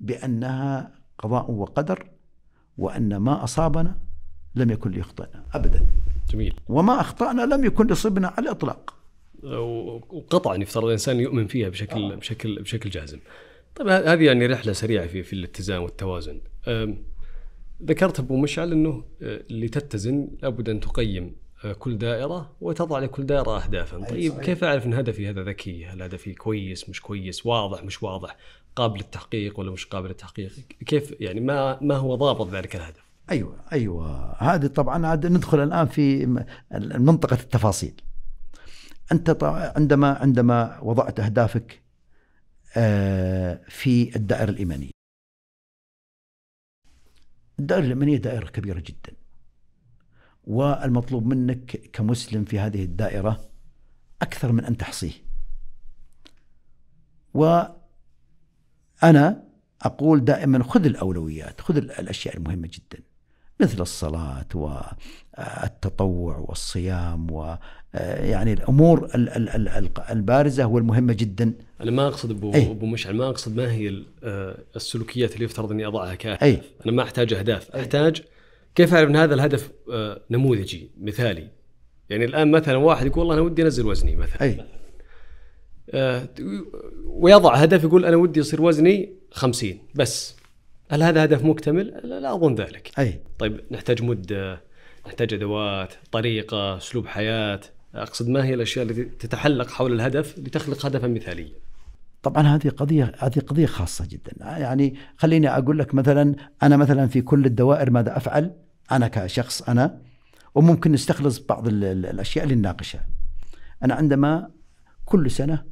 بأنها قضاء وقدر وأن ما أصابنا لم يكن ليخطئنا ابدا جميل وما أخطأنا لم يكن ليصبنا على الإطلاق وقطعا يفترض الإنسان يؤمن فيها بشكل بشكل بشكل جازم. طيب هذه يعني رحلة سريعة في في الاتزان والتوازن. ذكرت أبو مشعل أنه أه، لتتزن لابد أن تقيم أه، كل دائرة وتضع لكل دائرة اهدافا، طيب كيف أعرف إن هدفي هذا ذكي؟ هل هدفي كويس مش كويس؟ واضح مش واضح؟ قابل للتحقيق ولا مش قابل للتحقيق؟ كيف يعني ما ما هو ضابط ذلك الهدف؟ أيوه أيوه هذه طبعا عاد ندخل الآن في منطقة التفاصيل. أنت عندما عندما وضعت أهدافك آه، في الدائرة الإيمانية. الدائرة الإيمانية دائرة كبيرة جدا. والمطلوب منك كمسلم في هذه الدائرة أكثر من أن تحصيه. وأنا أقول دائما خذ الأولويات، خذ الأشياء المهمة جدا. مثل الصلاة والتطوع والصيام و يعني الأمور البارزة والمهمة جدا أنا ما أقصد أبو أي. أبو مشعل ما أقصد ما هي آه، السلوكيات اللي يفترض إني أضعها كاهداف أي. أنا ما أحتاج أهداف أحتاج كيف أعرف إن هذا الهدف آه، نموذجي مثالي يعني الآن مثلا واحد يقول والله أنا ودي أنزل وزني مثلا أي. آه، ويضع هدف يقول أنا ودي يصير وزني 50 بس هل هذا هدف مكتمل؟ لا, أظن ذلك. أي طيب نحتاج مده، نحتاج أدوات، طريقة، أسلوب حياة، أقصد ما هي الأشياء التي تتحلق حول الهدف لتخلق هدفا مثاليا؟ طبعا هذه قضية هذه قضية خاصة جدا، يعني خليني أقول لك مثلا أنا مثلا في كل الدوائر ماذا أفعل؟ أنا كشخص أنا وممكن نستخلص بعض الأشياء اللي نناقشها. أنا عندما كل سنة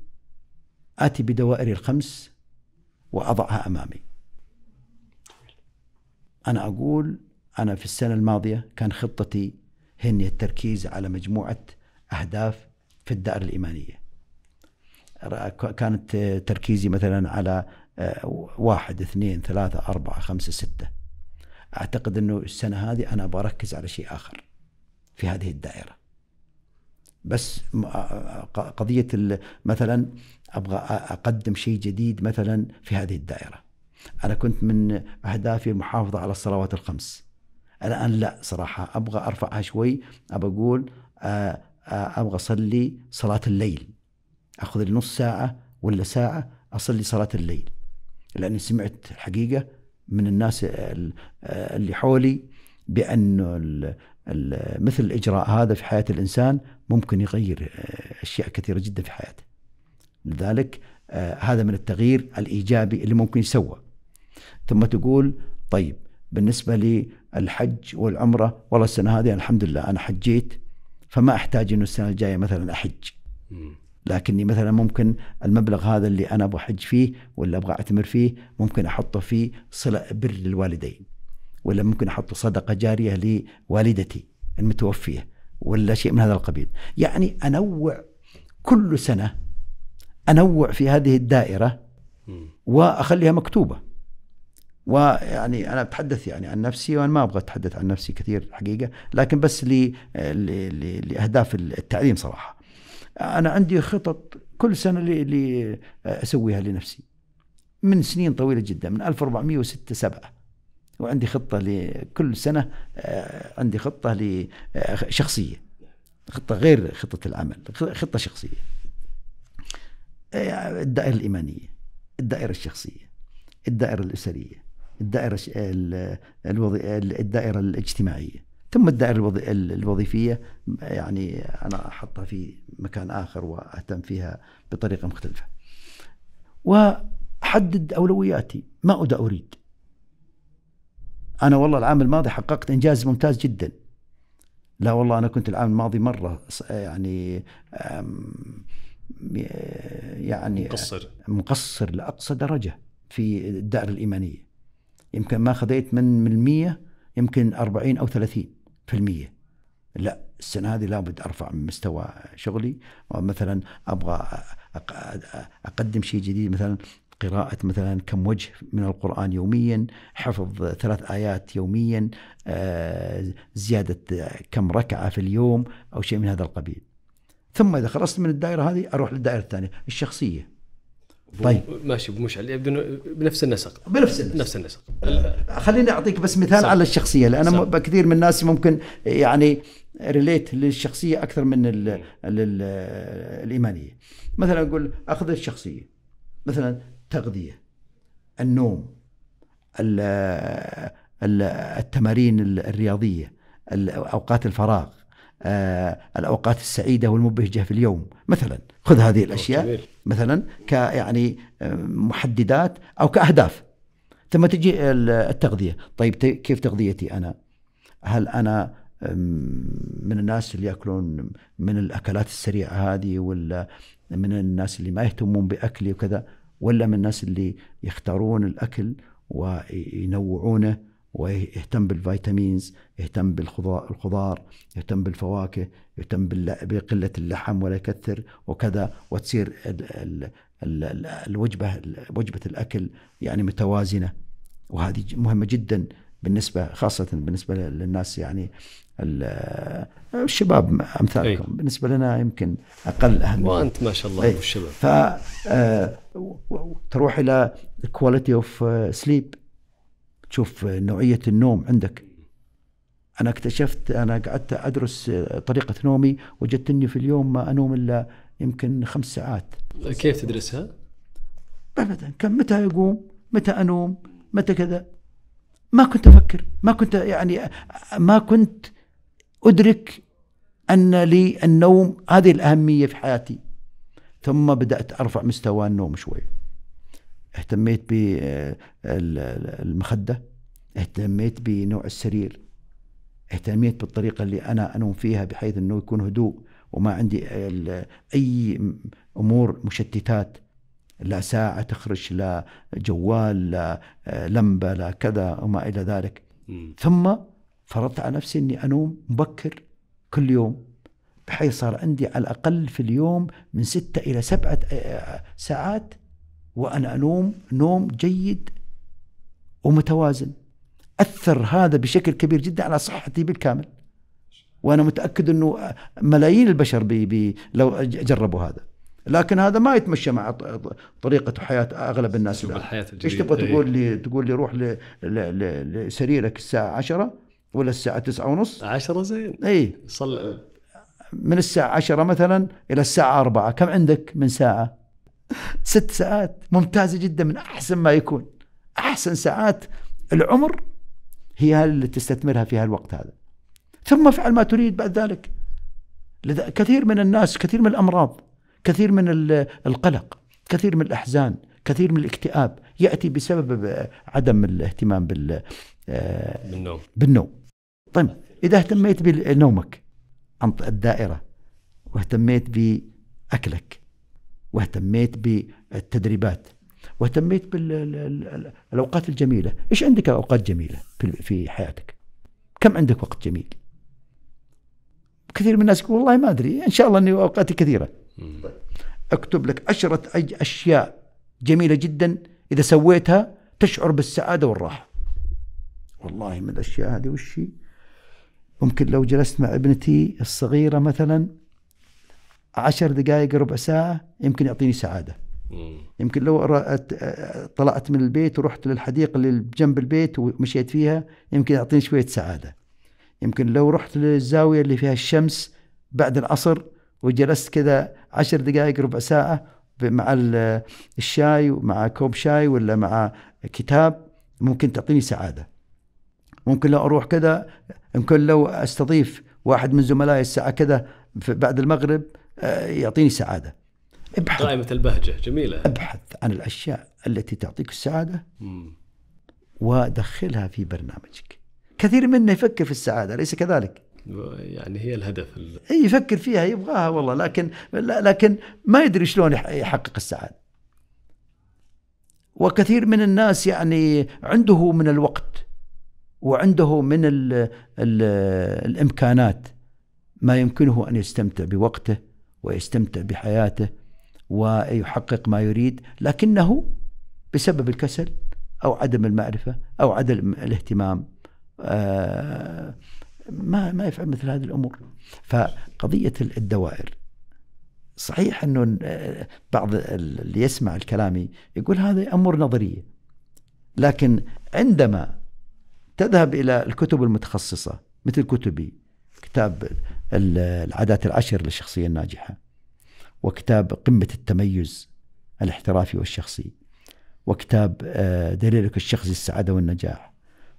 آتي بدوائري الخمس وأضعها أمامي. أنا أقول أنا في السنة الماضية كان خطتي هي التركيز على مجموعة أهداف في الدائرة الإيمانية. كانت تركيزي مثلا على آه، واحد اثنين ثلاثة أربعة خمسة ستة. أعتقد أنه السنة هذه أنا بركز على شيء آخر في هذه الدائرة. بس آه، آه، قضية مثلا أبغى أقدم شيء جديد مثلا في هذه الدائرة. أنا كنت من أهدافي المحافظة على الصلوات الخمس. الآن لا صراحة أبغى أرفعها شوي أبغى أقول آه، آه، أبغى أصلي صلاة الليل. أخذ لي نص ساعة ولا ساعة أصلي صلاة الليل. لأني سمعت الحقيقة من الناس اللي حولي بأنه مثل الإجراء هذا في حياة الإنسان ممكن يغير آه، أشياء كثيرة جدا في حياته. لذلك هذا من التغيير الإيجابي اللي ممكن يسوى. ثم تقول طيب بالنسبة للحج والعمرة والله السنة هذه الحمد لله أنا حجيت فما أحتاج أنه السنة الجاية مثلا أحج. لكني مثلا ممكن المبلغ هذا اللي أنا أبغى أحج فيه ولا أبغى أعتمر فيه ممكن أحطه في صلة بر للوالدين ولا ممكن أحطه صدقة جارية لوالدتي المتوفية ولا شيء من هذا القبيل. يعني أنوع كل سنة أنوع في هذه الدائرة وأخليها مكتوبة. ويعني أنا أتحدث يعني عن نفسي وأنا ما أبغى أتحدث عن نفسي كثير الحقيقة لكن بس لي لأهداف التعليم صراحة. أنا عندي خطط كل سنة اللي, أسويها لنفسي. من سنين طويلة جدا من 1406 7 وعندي خطة لكل سنة آه، عندي خطة لشخصيه خطة غير خطة العمل خطة شخصية. آه، الدائرة الإيمانية الدائرة الشخصية الدائرة الأسرية. الدائرة الدائرة الاجتماعية. ثم الدائرة الوظيفية يعني أنا أحطها في مكان آخر وأهتم فيها بطريقة مختلفة. وأحدد أولوياتي. ما أدى أريد. أنا والله العام الماضي حققت إنجاز ممتاز جدا. لا والله أنا كنت العام الماضي مرة يعني يعني مقصر. مقصر لأقصى درجة في الدائرة الإيمانية. يمكن ما خذيت من من 100 يمكن 40 أو 30 في المية. لا السنة هذه لابد أرفع من مستوى شغلي مثلا أبغى أق- أقدم شيء جديد مثلا قراءة مثلا كم وجه من القرآن يوميا حفظ ثلاث آيات يوميا آه، زيادة كم ركعة في اليوم أو شيء من هذا القبيل. ثم إذا خلصت من الدائرة هذه أروح للدائرة الثانية الشخصية. طيب. ماشي ابو مشعل يبدو بنفس النسق بنفس النسبة. نفس النسق خليني أعطيك بس مثال صح. على الشخصية لأن صح. كثير من الناس ممكن يعني ريليت للشخصية أكثر من ال لل الإيمانية مثلا أقول أخذ الشخصية مثلا تغذية النوم ال- ال- التمارين ال- الرياضية ال- أوقات الفراغ آه، الأوقات السعيدة والمبهجة في اليوم. مثلا خذ هذه الأشياء. جميل. مثلا ك يعني آه، محددات أو كأهداف. ثم تجي ال- التغذية. طيب كيف تغذيتي أنا؟ هل أنا أم، من الناس اللي يأكلون من الأكلات السريعة هذه ولا من الناس اللي ما يهتمون بأكلي وكذا ولا من الناس اللي يختارون الأكل وينوعونه؟ ويهتم بالفيتامينز يهتم بالخضار الخضار يهتم بالفواكه يهتم بال- بقلة اللحم ولا يكثر وكذا وتصير ال ال ال ال الوجبة وجبة الأكل يعني متوازنة. وهذه مهمة جدا بالنسبة خاصة بالنسبة للناس يعني ال- الشباب أمثالكم. بالنسبة لنا يمكن أقل أهمية. وأنت ما شاء الله أي. الشباب. ف آه، إلى quality of sleep تشوف نوعية النوم عندك. أنا اكتشفت أنا قعدت أدرس آه، طريقة نومي وجدت اني في اليوم ما أنوم إلا يمكن خمس ساعات. كيف تدرسها؟ ابدا. كان متى يقوم؟ متى أنوم؟ متى كذا؟ ما كنت أفكر. ما كنت يعني ما كنت أدرك أن لي النوم هذه الأهمية في حياتي. ثم بدأت أرفع مستوى النوم شوي. اهتميت بالمخده اهتميت بنوع السرير اهتميت بالطريقة اللي أنا أنوم فيها بحيث إنه يكون هدوء وما عندي أي أمور مشتتات لا ساعة تخرج لا جوال لا آه، لمبة لا كذا وما إلى ذلك. ثم فرضت على نفسي أني أنوم مبكر كل يوم بحيث صار عندي على الأقل في اليوم من ستة إلى سبعة آه، ساعات وأنا أنوم نوم جيد ومتوازن. أثر هذا بشكل كبير جدا على صحتي بالكامل. وأنا متأكد أنه ملايين البشر بي بي لو جربوا هذا. لكن هذا ما يتمشى مع ط- طريقة حياة أغلب الناس إيش تبغى إيه. تقول لي؟ تقول لي روح ل- ل- ل- لسريرك الساعة عشرة ولا الساعة تسعة ونص. عشرة زين. اي صل من الساعة عشرة مثلا إلى الساعة أربعة. كم عندك من ساعة؟ ست ساعات. ممتازة جدا من أحسن ما يكون. أحسن ساعات العمر هي اللي تستثمرها في هالوقت هذا. ثم افعل ما تريد بعد ذلك. لذا كثير من الناس كثير من الأمراض كثير من ال- القلق كثير من الأحزان كثير من الاكتئاب يأتي بسبب عدم الاهتمام بال آه، بالنوم. بالنوم. طيب إذا اهتميت بنومك عن الدائرة واهتميت بأكلك. واهتميت بالتدريبات واهتميت بالأوقات الجميلة. إيش عندك أوقات جميلة في- حياتك؟ كم عندك وقت جميل؟ كثير من الناس يقول والله ما أدري إن شاء الله أني أوقاتي كثيرة. مم. أكتب لك عشرة أج- أشياء جميلة جدا إذا سويتها تشعر بالسعادة والراحة. والله من الأشياء هذه وش؟ ممكن لو جلست مع ابنتي الصغيرة مثلا عشر دقائق ربع ساعة يمكن يعطيني سعادة. يمكن لو رأت طلعت من البيت ورحت للحديقة اللي جنب البيت ومشيت فيها يمكن يعطيني شوية سعادة. يمكن لو رحت للزاوية اللي فيها الشمس بعد العصر وجلست كذا عشر دقائق ربع ساعة مع ال- الشاي ومع كوب شاي ولا مع كتاب ممكن تعطيني سعادة. ممكن لو أروح كذا يمكن لو أستضيف واحد من زملائي الساعة كذا بعد المغرب يعطيني سعادة ابحث قائمة البهجة جميلة ابحث عن الأشياء التي تعطيك السعادة مم. ودخلها في برنامجك. كثير منا يفكر في السعادة أليس كذلك؟ يعني هي الهدف ال- إي يفكر فيها يبغاها والله لكن لكن ما يدري شلون يح- يحقق السعادة. وكثير من الناس يعني عنده من الوقت وعنده من ال ال الإمكانات ما يمكنه أن يستمتع بوقته ويستمتع بحياته ويحقق ما يريد لكنه بسبب الكسل أو عدم المعرفة أو عدم الاهتمام آه، ما ما يفعل مثل هذه الأمور. فقضية الدوائر صحيح أنه آه، بعض اللي يسمع الكلام يقول هذه أمور نظرية لكن عندما تذهب إلى الكتب المتخصصة مثل كتبي كتاب العادات العشر للشخصية الناجحة وكتاب قمة التميز الاحترافي والشخصي وكتاب آه، دليلك الشخصي السعادة والنجاح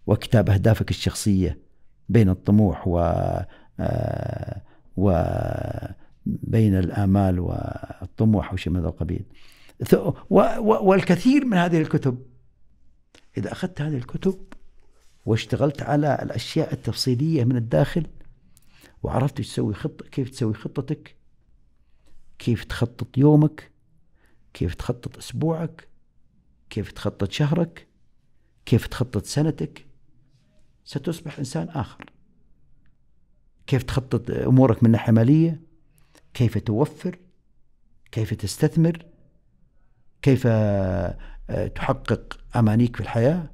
وكتاب أهدافك الشخصية بين الطموح و آه، وبين الآمال والطموح أو شيء من هذا القبيل. والكثير من هذه الكتب إذا أخذت هذه الكتب واشتغلت على الأشياء التفصيلية من الداخل وعرفت تسوي خطة كيف تسوي خطتك كيف تخطط يومك كيف تخطط أسبوعك كيف تخطط شهرك كيف تخطط سنتك. ستصبح إنسان آخر. كيف تخطط أمورك من ناحية مالية كيف توفر كيف تستثمر كيف آه، تحقق أمانيك في الحياة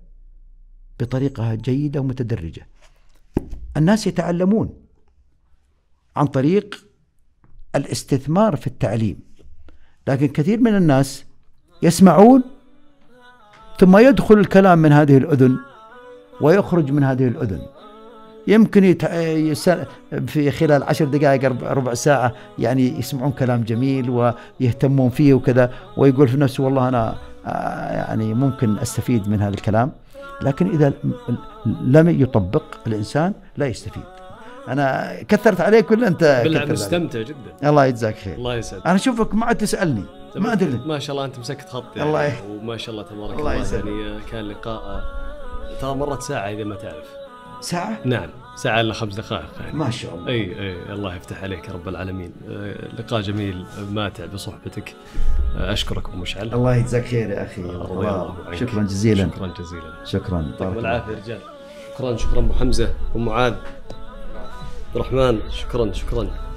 بطريقة جيدة ومتدرجة. الناس يتعلمون. عن طريق الاستثمار في التعليم. لكن كثير من الناس يسمعون ثم يدخل الكلام من هذه الأذن ويخرج من هذه الأذن. يمكن يت... يس... في خلال عشر دقائق ربع ساعة يعني يسمعون كلام جميل ويهتمون فيه وكذا ويقول في نفسه والله أنا آه، يعني ممكن أستفيد من هذا الكلام. لكن إذا لم يطبق الإنسان لا يستفيد. أنا كثرت عليك ولا أنت بالله مستمتع جدا. الله يجزاك خير. الله يسعدك. أنا أشوفك ما عاد تسألني. ما أدري. ما شاء الله أنت مسكت خط يعني. الله وما شاء الله تبارك الله, الله يعني كان لقاء ترى مرت ساعة إذا ما تعرف. ساعة؟ نعم. ساعة إلا خمس دقائق يعني. ما شاء الله. أي أي الله يفتح عليك يا رب العالمين. آه، لقاء جميل ماتع بصحبتك. آه، أشكرك أبو مشعل الله يجزاك خير يا أخي. الله شكرا جزيلا. شكرا جزيلا. شكرا. يعطيكم العافية يا رجال. شكرا شكرا أبو حمزة أبو معاذ. الرحمن شكرا شكرا.